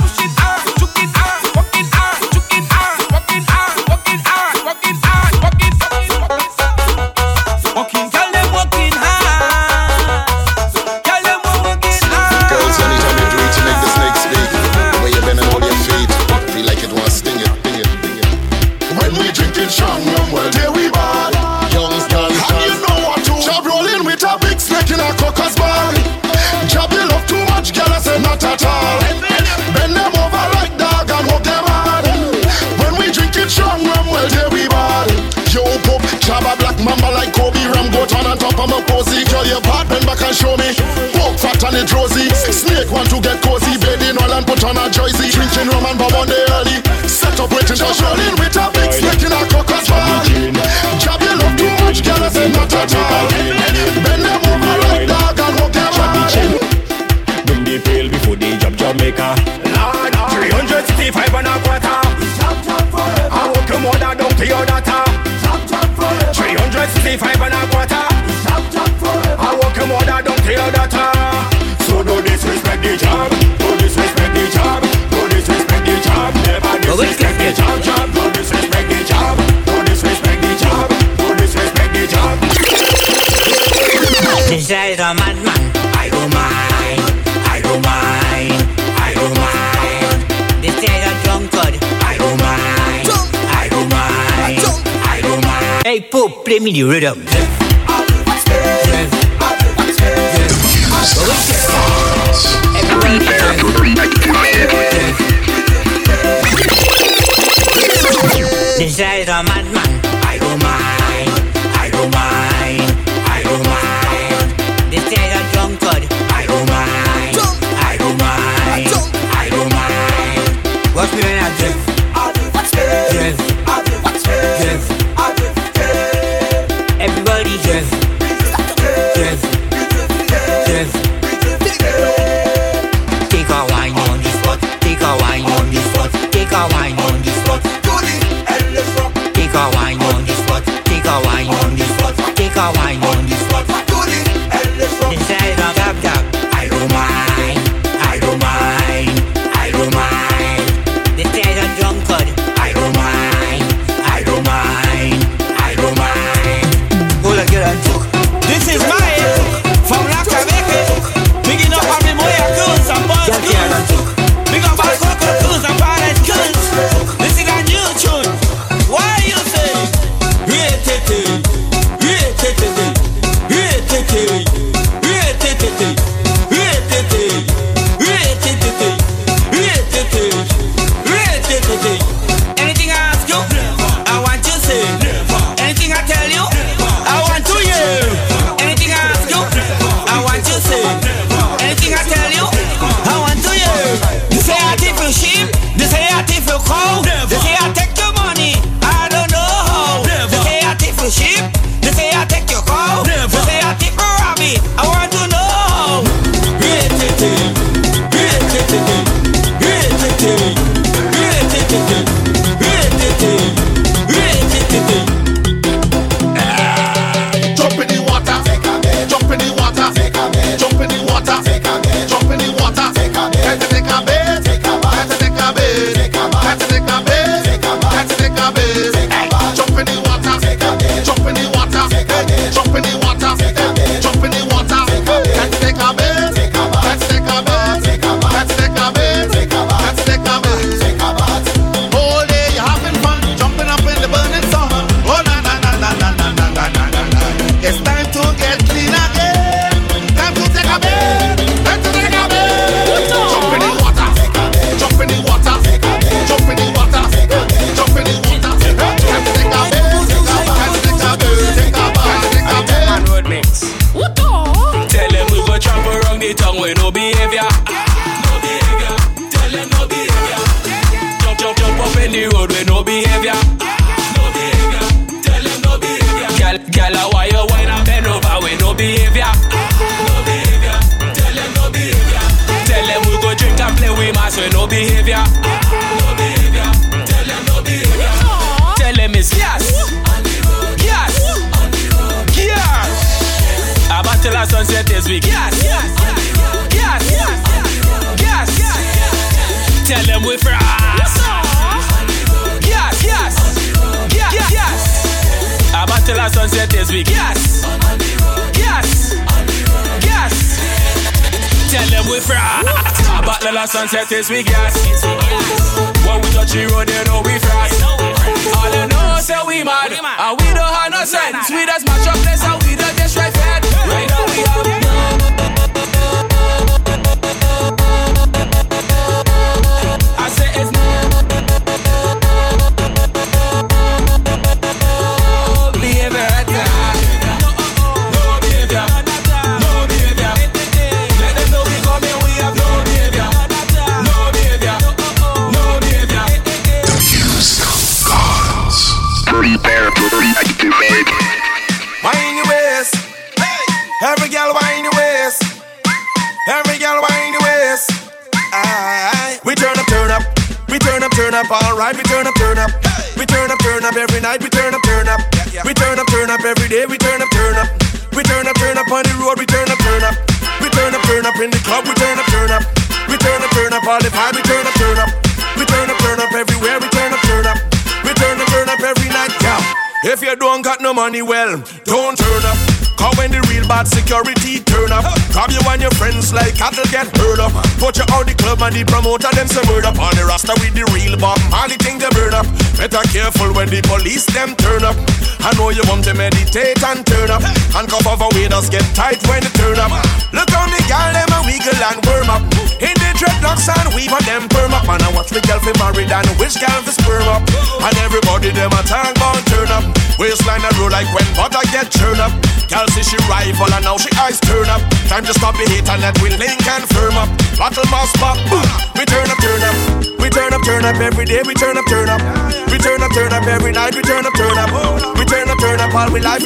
play me the rhythm.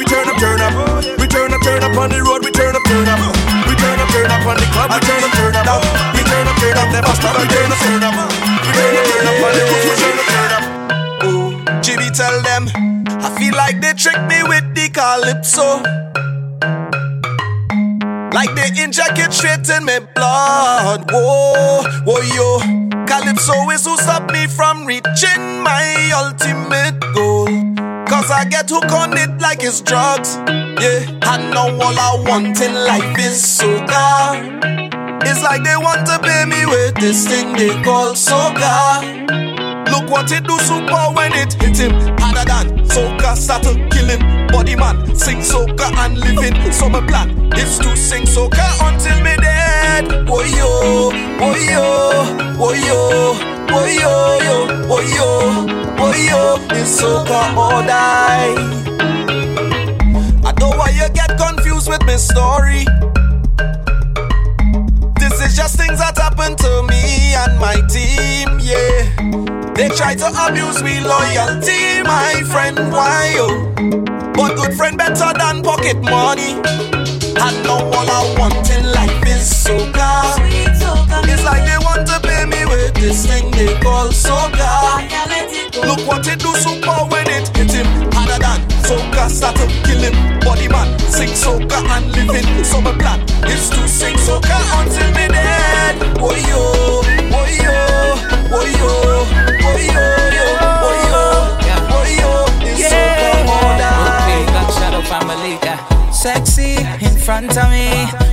We turn up, turn up. We turn up, turn up on the road. We turn up, turn up. We turn up, turn up on the club. We turn up, turn up. We turn up, turn up. Never stop. We turn up, turn up. We turn up, turn up on the road. We turn up, turn up. Jimmy tell them, I feel like they tricked me with the calypso. Like they inject it straight in my blood. Whoa, whoa, yo. Calypso is who stop me from reaching my ultimate goal. Cause I get hooked on it like it's drugs. Yeah, I know all I want in life is soca. It's like they want to pay me with this thing they call soca. Look what it do super when it hit him harder than soca kill him. body man sing soca and living so my plan is to sing soca until me dead boy yo boy yo boy yo boy yo yo boy yo boy yo it's soca or die I know why you get confused with my story this is just things that happen to me and my team yeah they try to abuse me loyalty, my friend. Why oh? But good friend better than pocket money. And now all I want in life is soca. It's like they want to pay me with this thing they call soca. Look what it do super when it hit him harder than soca start to kill him. Body man sing soca and living. So my plan is to sing soca until me dead. Oh yo, oh yo, oh yo. Oh yo, yo, oh yo, oh yo, it's soca or. Okay, got shadow family, yeah. Sexy in front of me.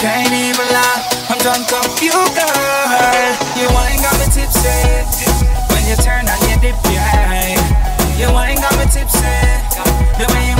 Can't even lie, I'm drunk off you, girl. You ain't got me tipsy. When you turn on your dip, yeah. You ain't got me tipsy. The way you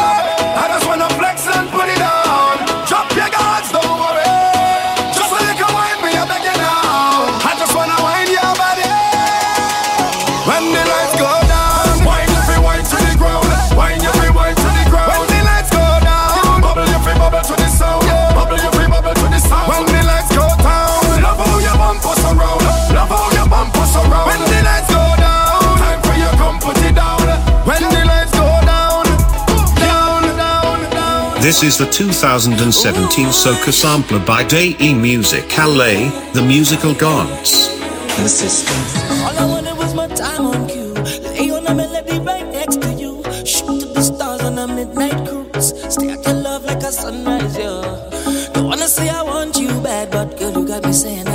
This is the 2017 Soca sampler by Day E Music LA, The Musical Gods. Persistence. All I wanted was my time on cue. Lay on a melody right next to you. Shoot to the stars on a midnight cruise. Stay at your love like a sunrise, yeah. Don't wanna say I want you bad, but girl, you got me saying.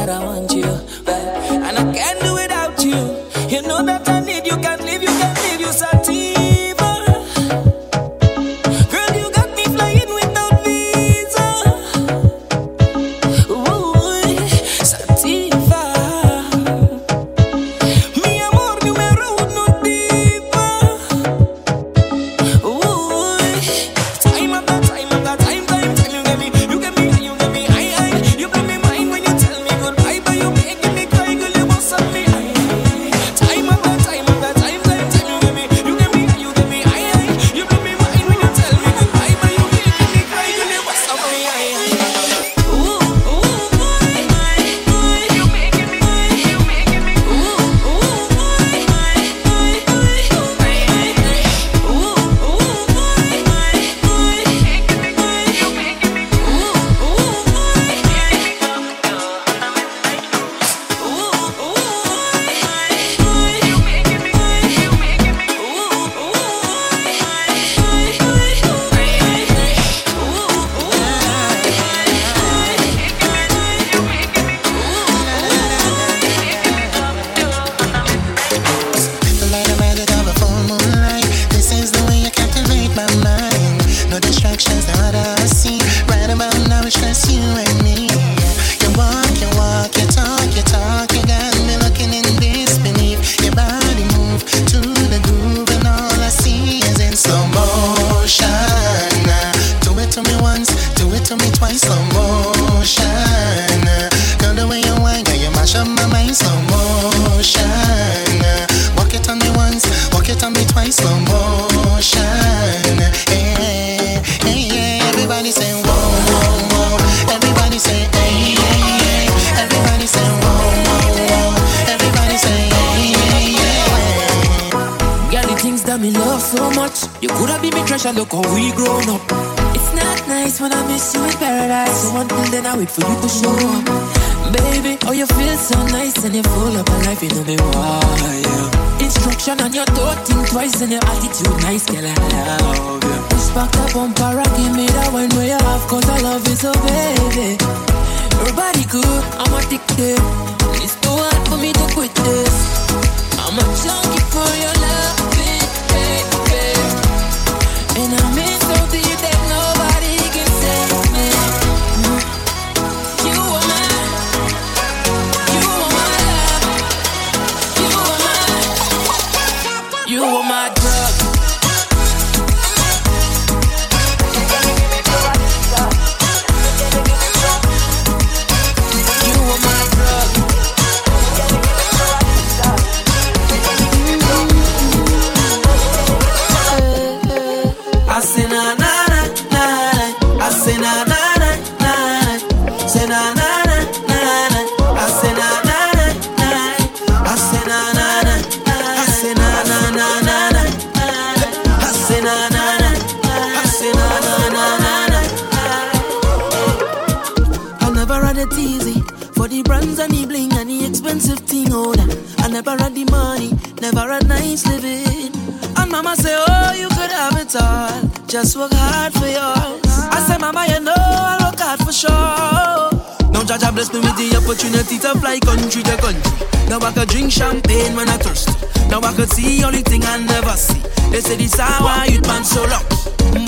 show. Now Jah Jah bless me with the opportunity to fly country to country. Now I could drink champagne when I trust. Now I could see only thing I never see. They say this how I youth man so long.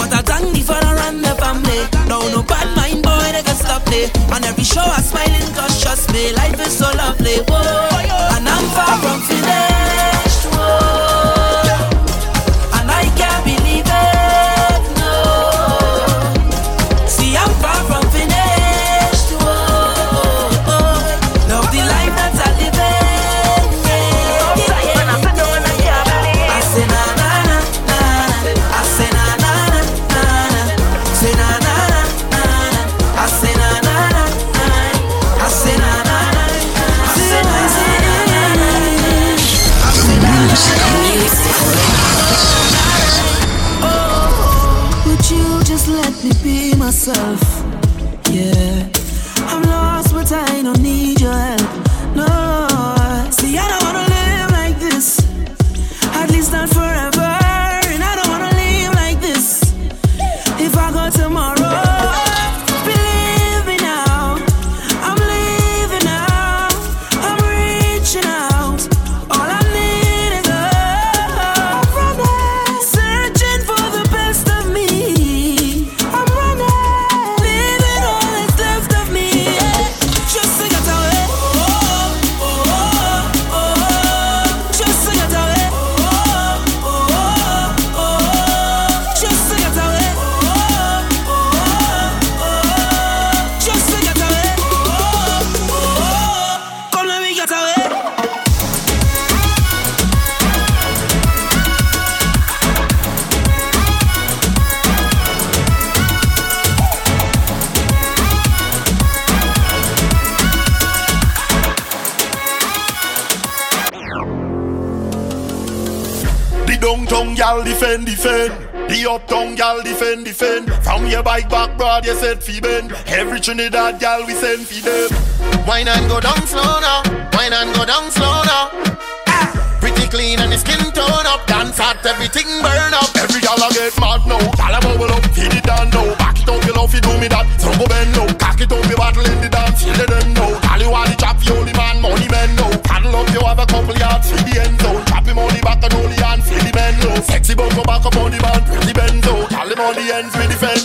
But I thank the father and the family. Now no bad mind boy they can stop me. And every show I smiling cause trust me life is so lovely. Whoa. And I'm far from finished. Whoa. Defend, defend. The uptown gal defend, defend. From your bike back broad, you said fi bend. Every Trinidad gal we send fi them. Wine and go down slow now. Wine and go down slow now. Ah, Pretty clean and the skin tone up. Dance hot, everything burn up. Every gal a get mad now. Gal a bubble up, feed it down now. Back it up, you love fi do me that. So go bend now. Cock it up, you battle in the dance. You let them know. Gal you want the chop, you only man, money men know. Paddle up, you have a couple yards, feed the end Sexy bum go back up on the band, pretty benzo. Gal him on the ends, we defend yo.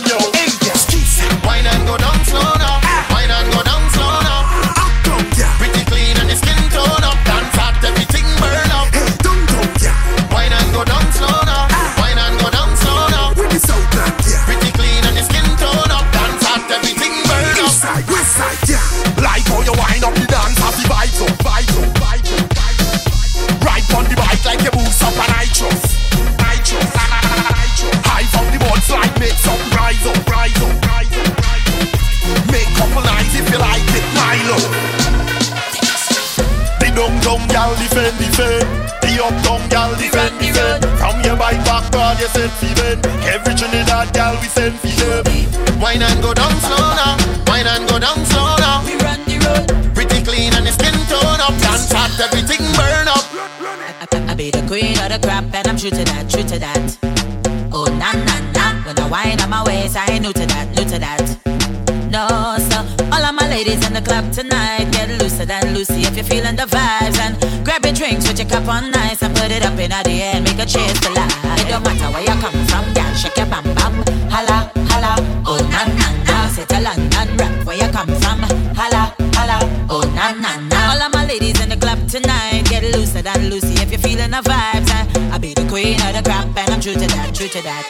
Ladies in the club tonight, get looser than Lucy if you're feeling the vibes. And grab your drinks with your cup on nice and put it up in the air. Make a cheers to life. It don't matter where you come from, girl, shake your bam bam, holla holla. Oh na na na, say to London, rap where you come from, holla holla. Oh na na na, all of my ladies in the club tonight, get looser than Lucy if you're feeling the vibes. And I be the queen of the crap and I'm true to that, true to that.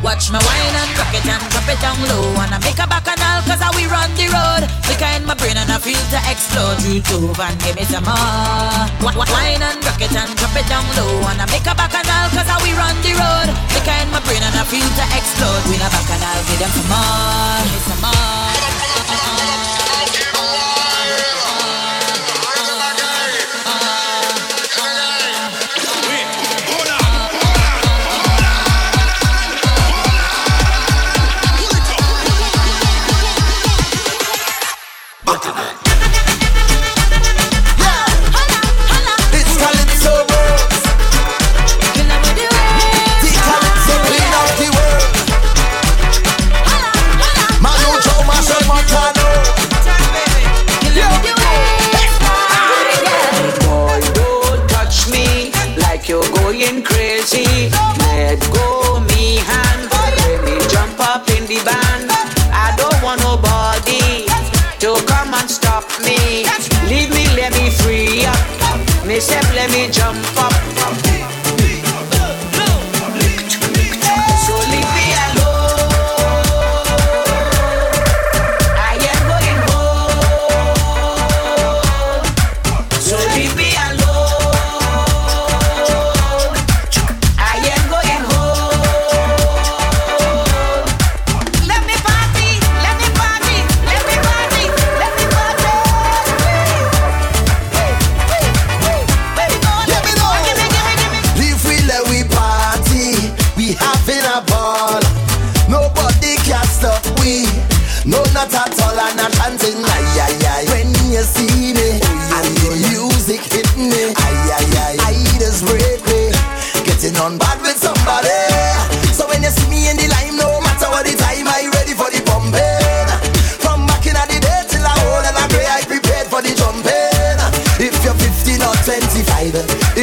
Watch me wine and rock it and drop it down low. And I make a bacchanal cause I we run the road. Liquor in my brain and I feel to explode. You too and give me some more. Wine and rock it and drop it down low. And I make a bacchanal cause I we run the road. Liquor in my brain and I feel to explode. With a bacchanal give them some more Give me some more the band. I don't want nobody to come and stop me. Leave me, let me free up. Me step, let me jump up. done bad with somebody. So when you see me in the lime, no matter what the time, I ready for the pumping. From back in the day till I hold and I pray, I prepared for the jumping. If you're 15 or 25.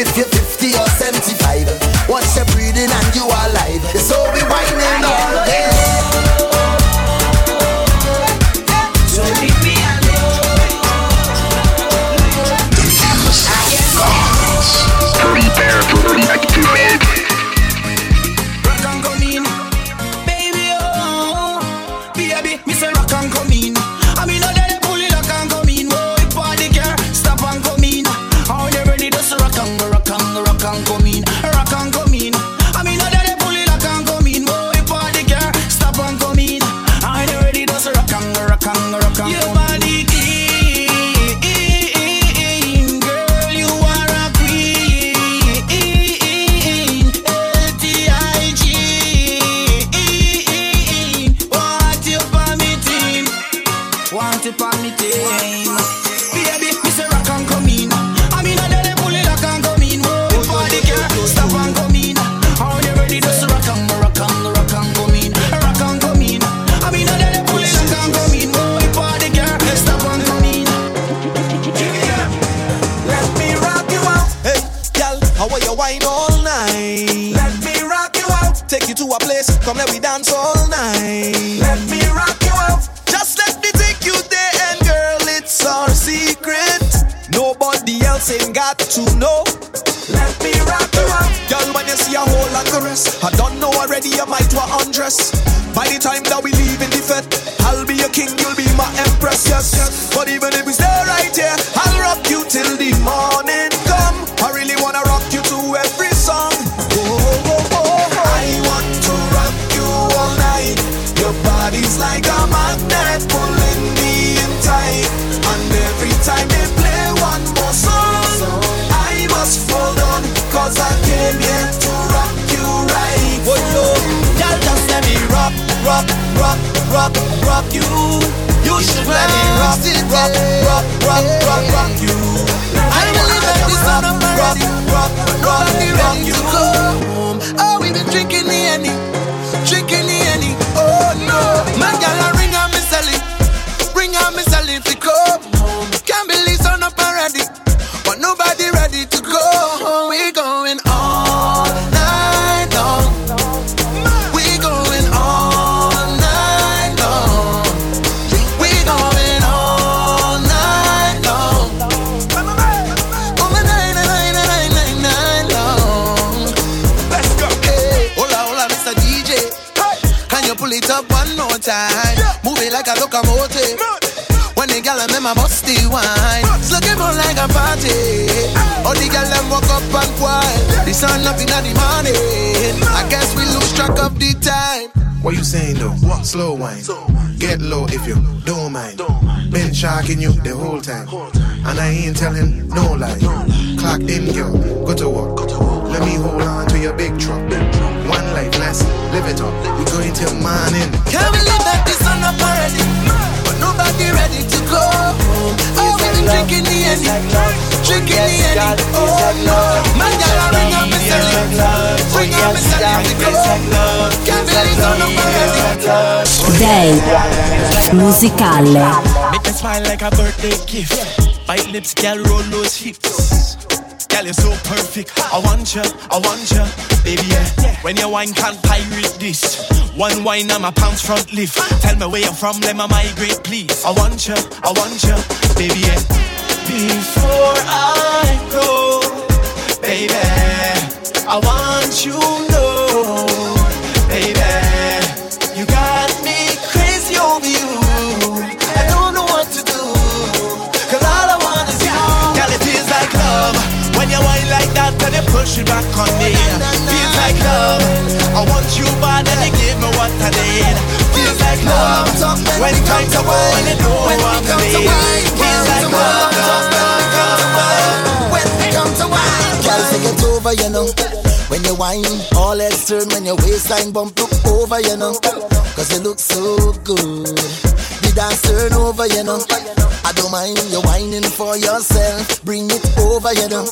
come that slow wine. Get low if you don't mind. Been shocking you the whole time. And I ain't telling no lie. Clock in, girl, go to work. Let me hold on to your big truck. One life, let's live it up. We going till morning. Can we live like this on a party? But nobody ready to go. Oh, we been drinking the end. Drinking the end. Oh, no. Man, y'all are ring up. Day musicale. Make you smile like a birthday gift. Bite lips, girl, roll those hips. Girl, you're so perfect. I want you, I want you, baby. Yeah. When you wine, can't pirate this. One wine, I'm a pounds front lift. Tell me where you're from, let me migrate, please. I want you, I want you, baby. Yeah. Before I go, baby know, baby. You got me crazy over you. I don't know what to do, cause all I want is you. Girl, it feels like love when you wine like that and you push it back on me. Feels like love. I want you bad and you give me what I need. Feels like love when to wine and you know what I mean. Feels like love. Over, you know. When you wine, all heads turn when your waistline bump look over, you know. Cause you look so good. The dance turn over, you know. I don't mind you wining for yourself. Bring it over, you know.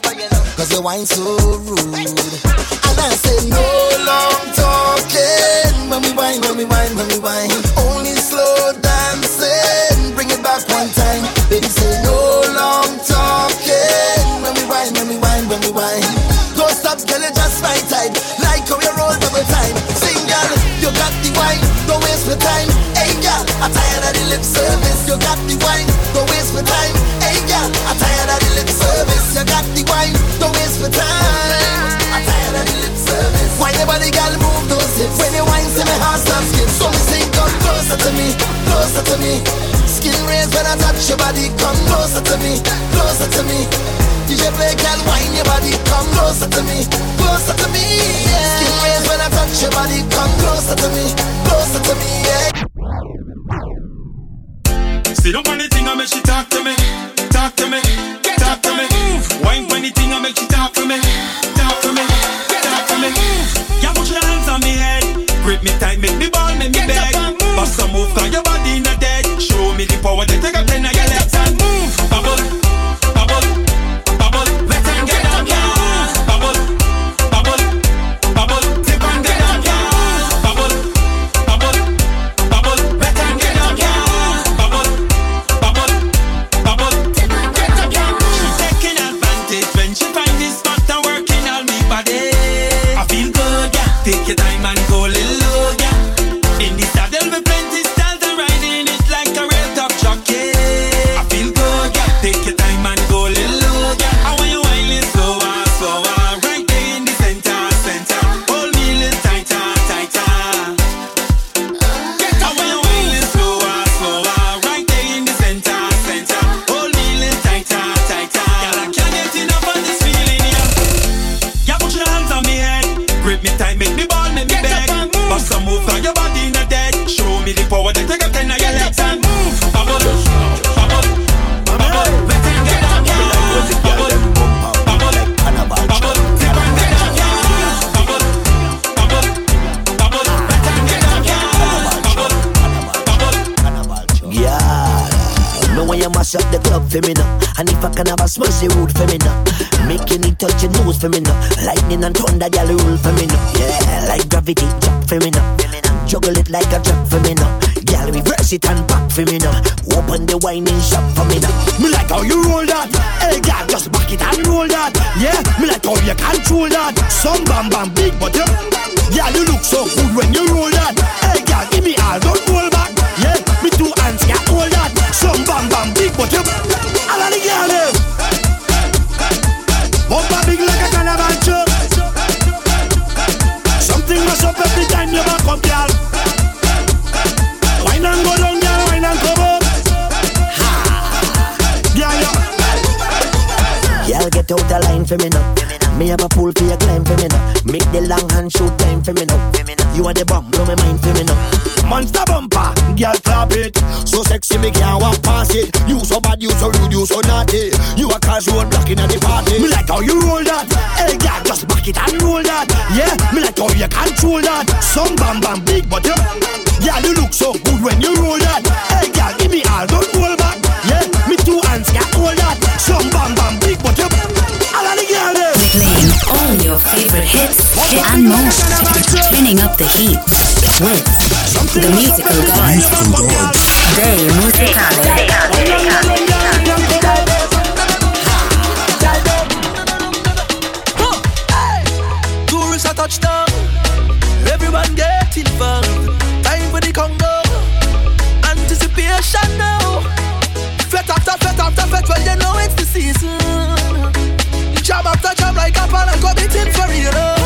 Cause you wine so rude. And I say no long talking. When we wine, when we wine, when we wine. My time. Hey, girl, I'm tired of the lip service. You got the wine. Don't waste my time. Hey, girl, I'm tired of the lip service. You got the wine. Don't waste my time. I'm tired of the lip service. Why body, girl, move those hips? When you wine, see my heart stop skip. So me sing, come closer to me, closer to me. Skin raised when I touch your body. Come closer to me, closer to me. DJ play, girl, wine your body. Come closer to me, closer to me. Yeah. Skin raised touch your body. Come closer to me, closer to me. Yeah. On the thing and make she talk to me. Talk to me. talk to me. Wine on the thing and make she talk to me. The musical gods. Day Musicale. Get involved. Time for the Congo. Anticipation now. After fete after. Well, you know it's the season. Jam after jam like a pan and go beating for real.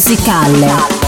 Musicale.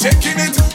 Shaking it.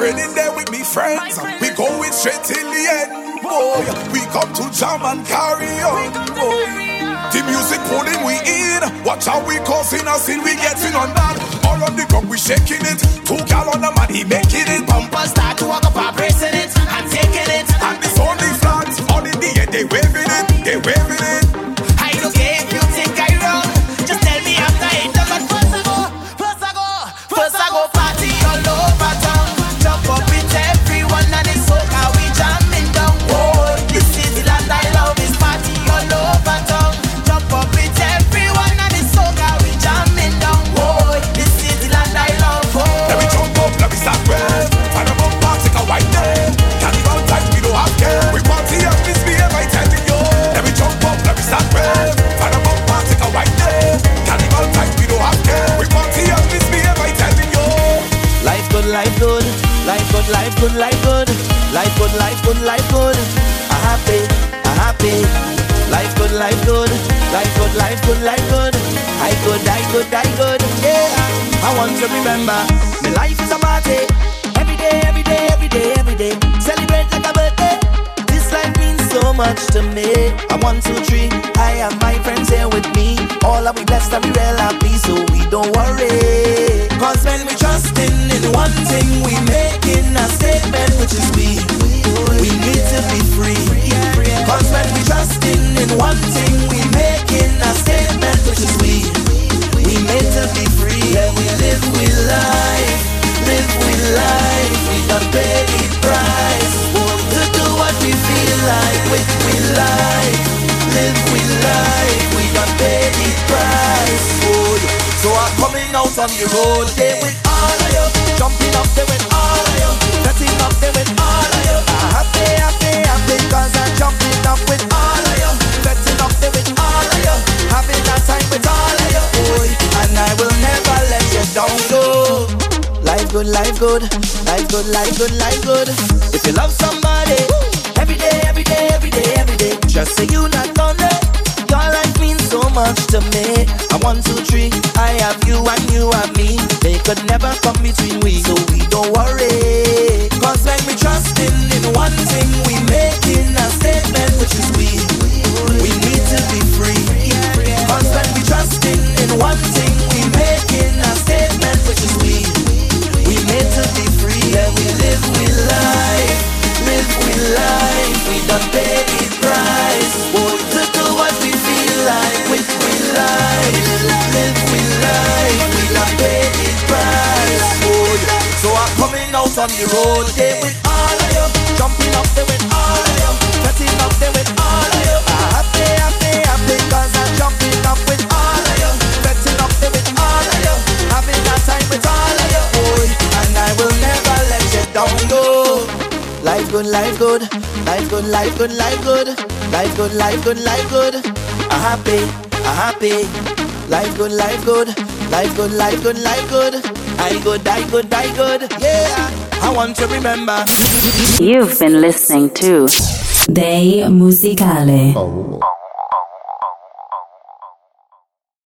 Parading there with me friends, we going straight till the end. Boy, we come to jam and carry on. Boy. The music pulling we in. Watch how we causing us in, we getting on that. All on the ground, we shaking it. Two gal on the man, he making it. Bumpers start to walk up, I'm pressing it. I'm taking it. And it's only flat. All in the air, they waving it. Good, life good. A happy, a happy. Life good, life good, life good, life good, life good. I good, I good, I good. Yeah, I want to remember, my life is a party. Every day, every day, every day, every day. Celebrate like a birthday. This life means so much to me. I one, two, three. I have my friends here with me. All are we blessed and we real happy, so we don't worry. Cause when we trusting in one thing, we making a statement, which is we. We need to be free. Cause when we trusting in one thing, we making a statement, which is we. We made to be free. Yeah, we live with life. Live with life. We don't pay the price. Want To do what we feel like with we life. Live with life. We don't pay the price. Yeah. So I'm coming out on the road there with all of you. Jumping up all of Setting up with all of you. I'm happy, happy, happy cause I'm jumping with all of you. With all of you. Having time with all of you. Boy, and I will never let you down. Life good, life good. Life good, life good, life good. If you love somebody, every day, every day, every day, every day. Just say you not lonely. Your life means so much to me. I want two, three. I have you and you have me. They could never come between we, so we don't worry. Cause when we trust in one thing, we making a statement which is we. We need to be free. Cause when we trust in one thing, we making a statement which is we. We need to be free. Let we live, we life, live, we life. We done pay the price. Boy, on the road They with all of you Jumping up with all of you up with all of you I'm I'm jumping up with all of you up with all of you Having time with all of you Boy, and I will never Life good, life good, life good, life good, life good, life good, life good, life good. I'm happy, I'm happy. Life good, life good, life good, life good, life good. I good, I good, I good. Yeah, I want to remember. You've been listening to Day Musicale. Oh.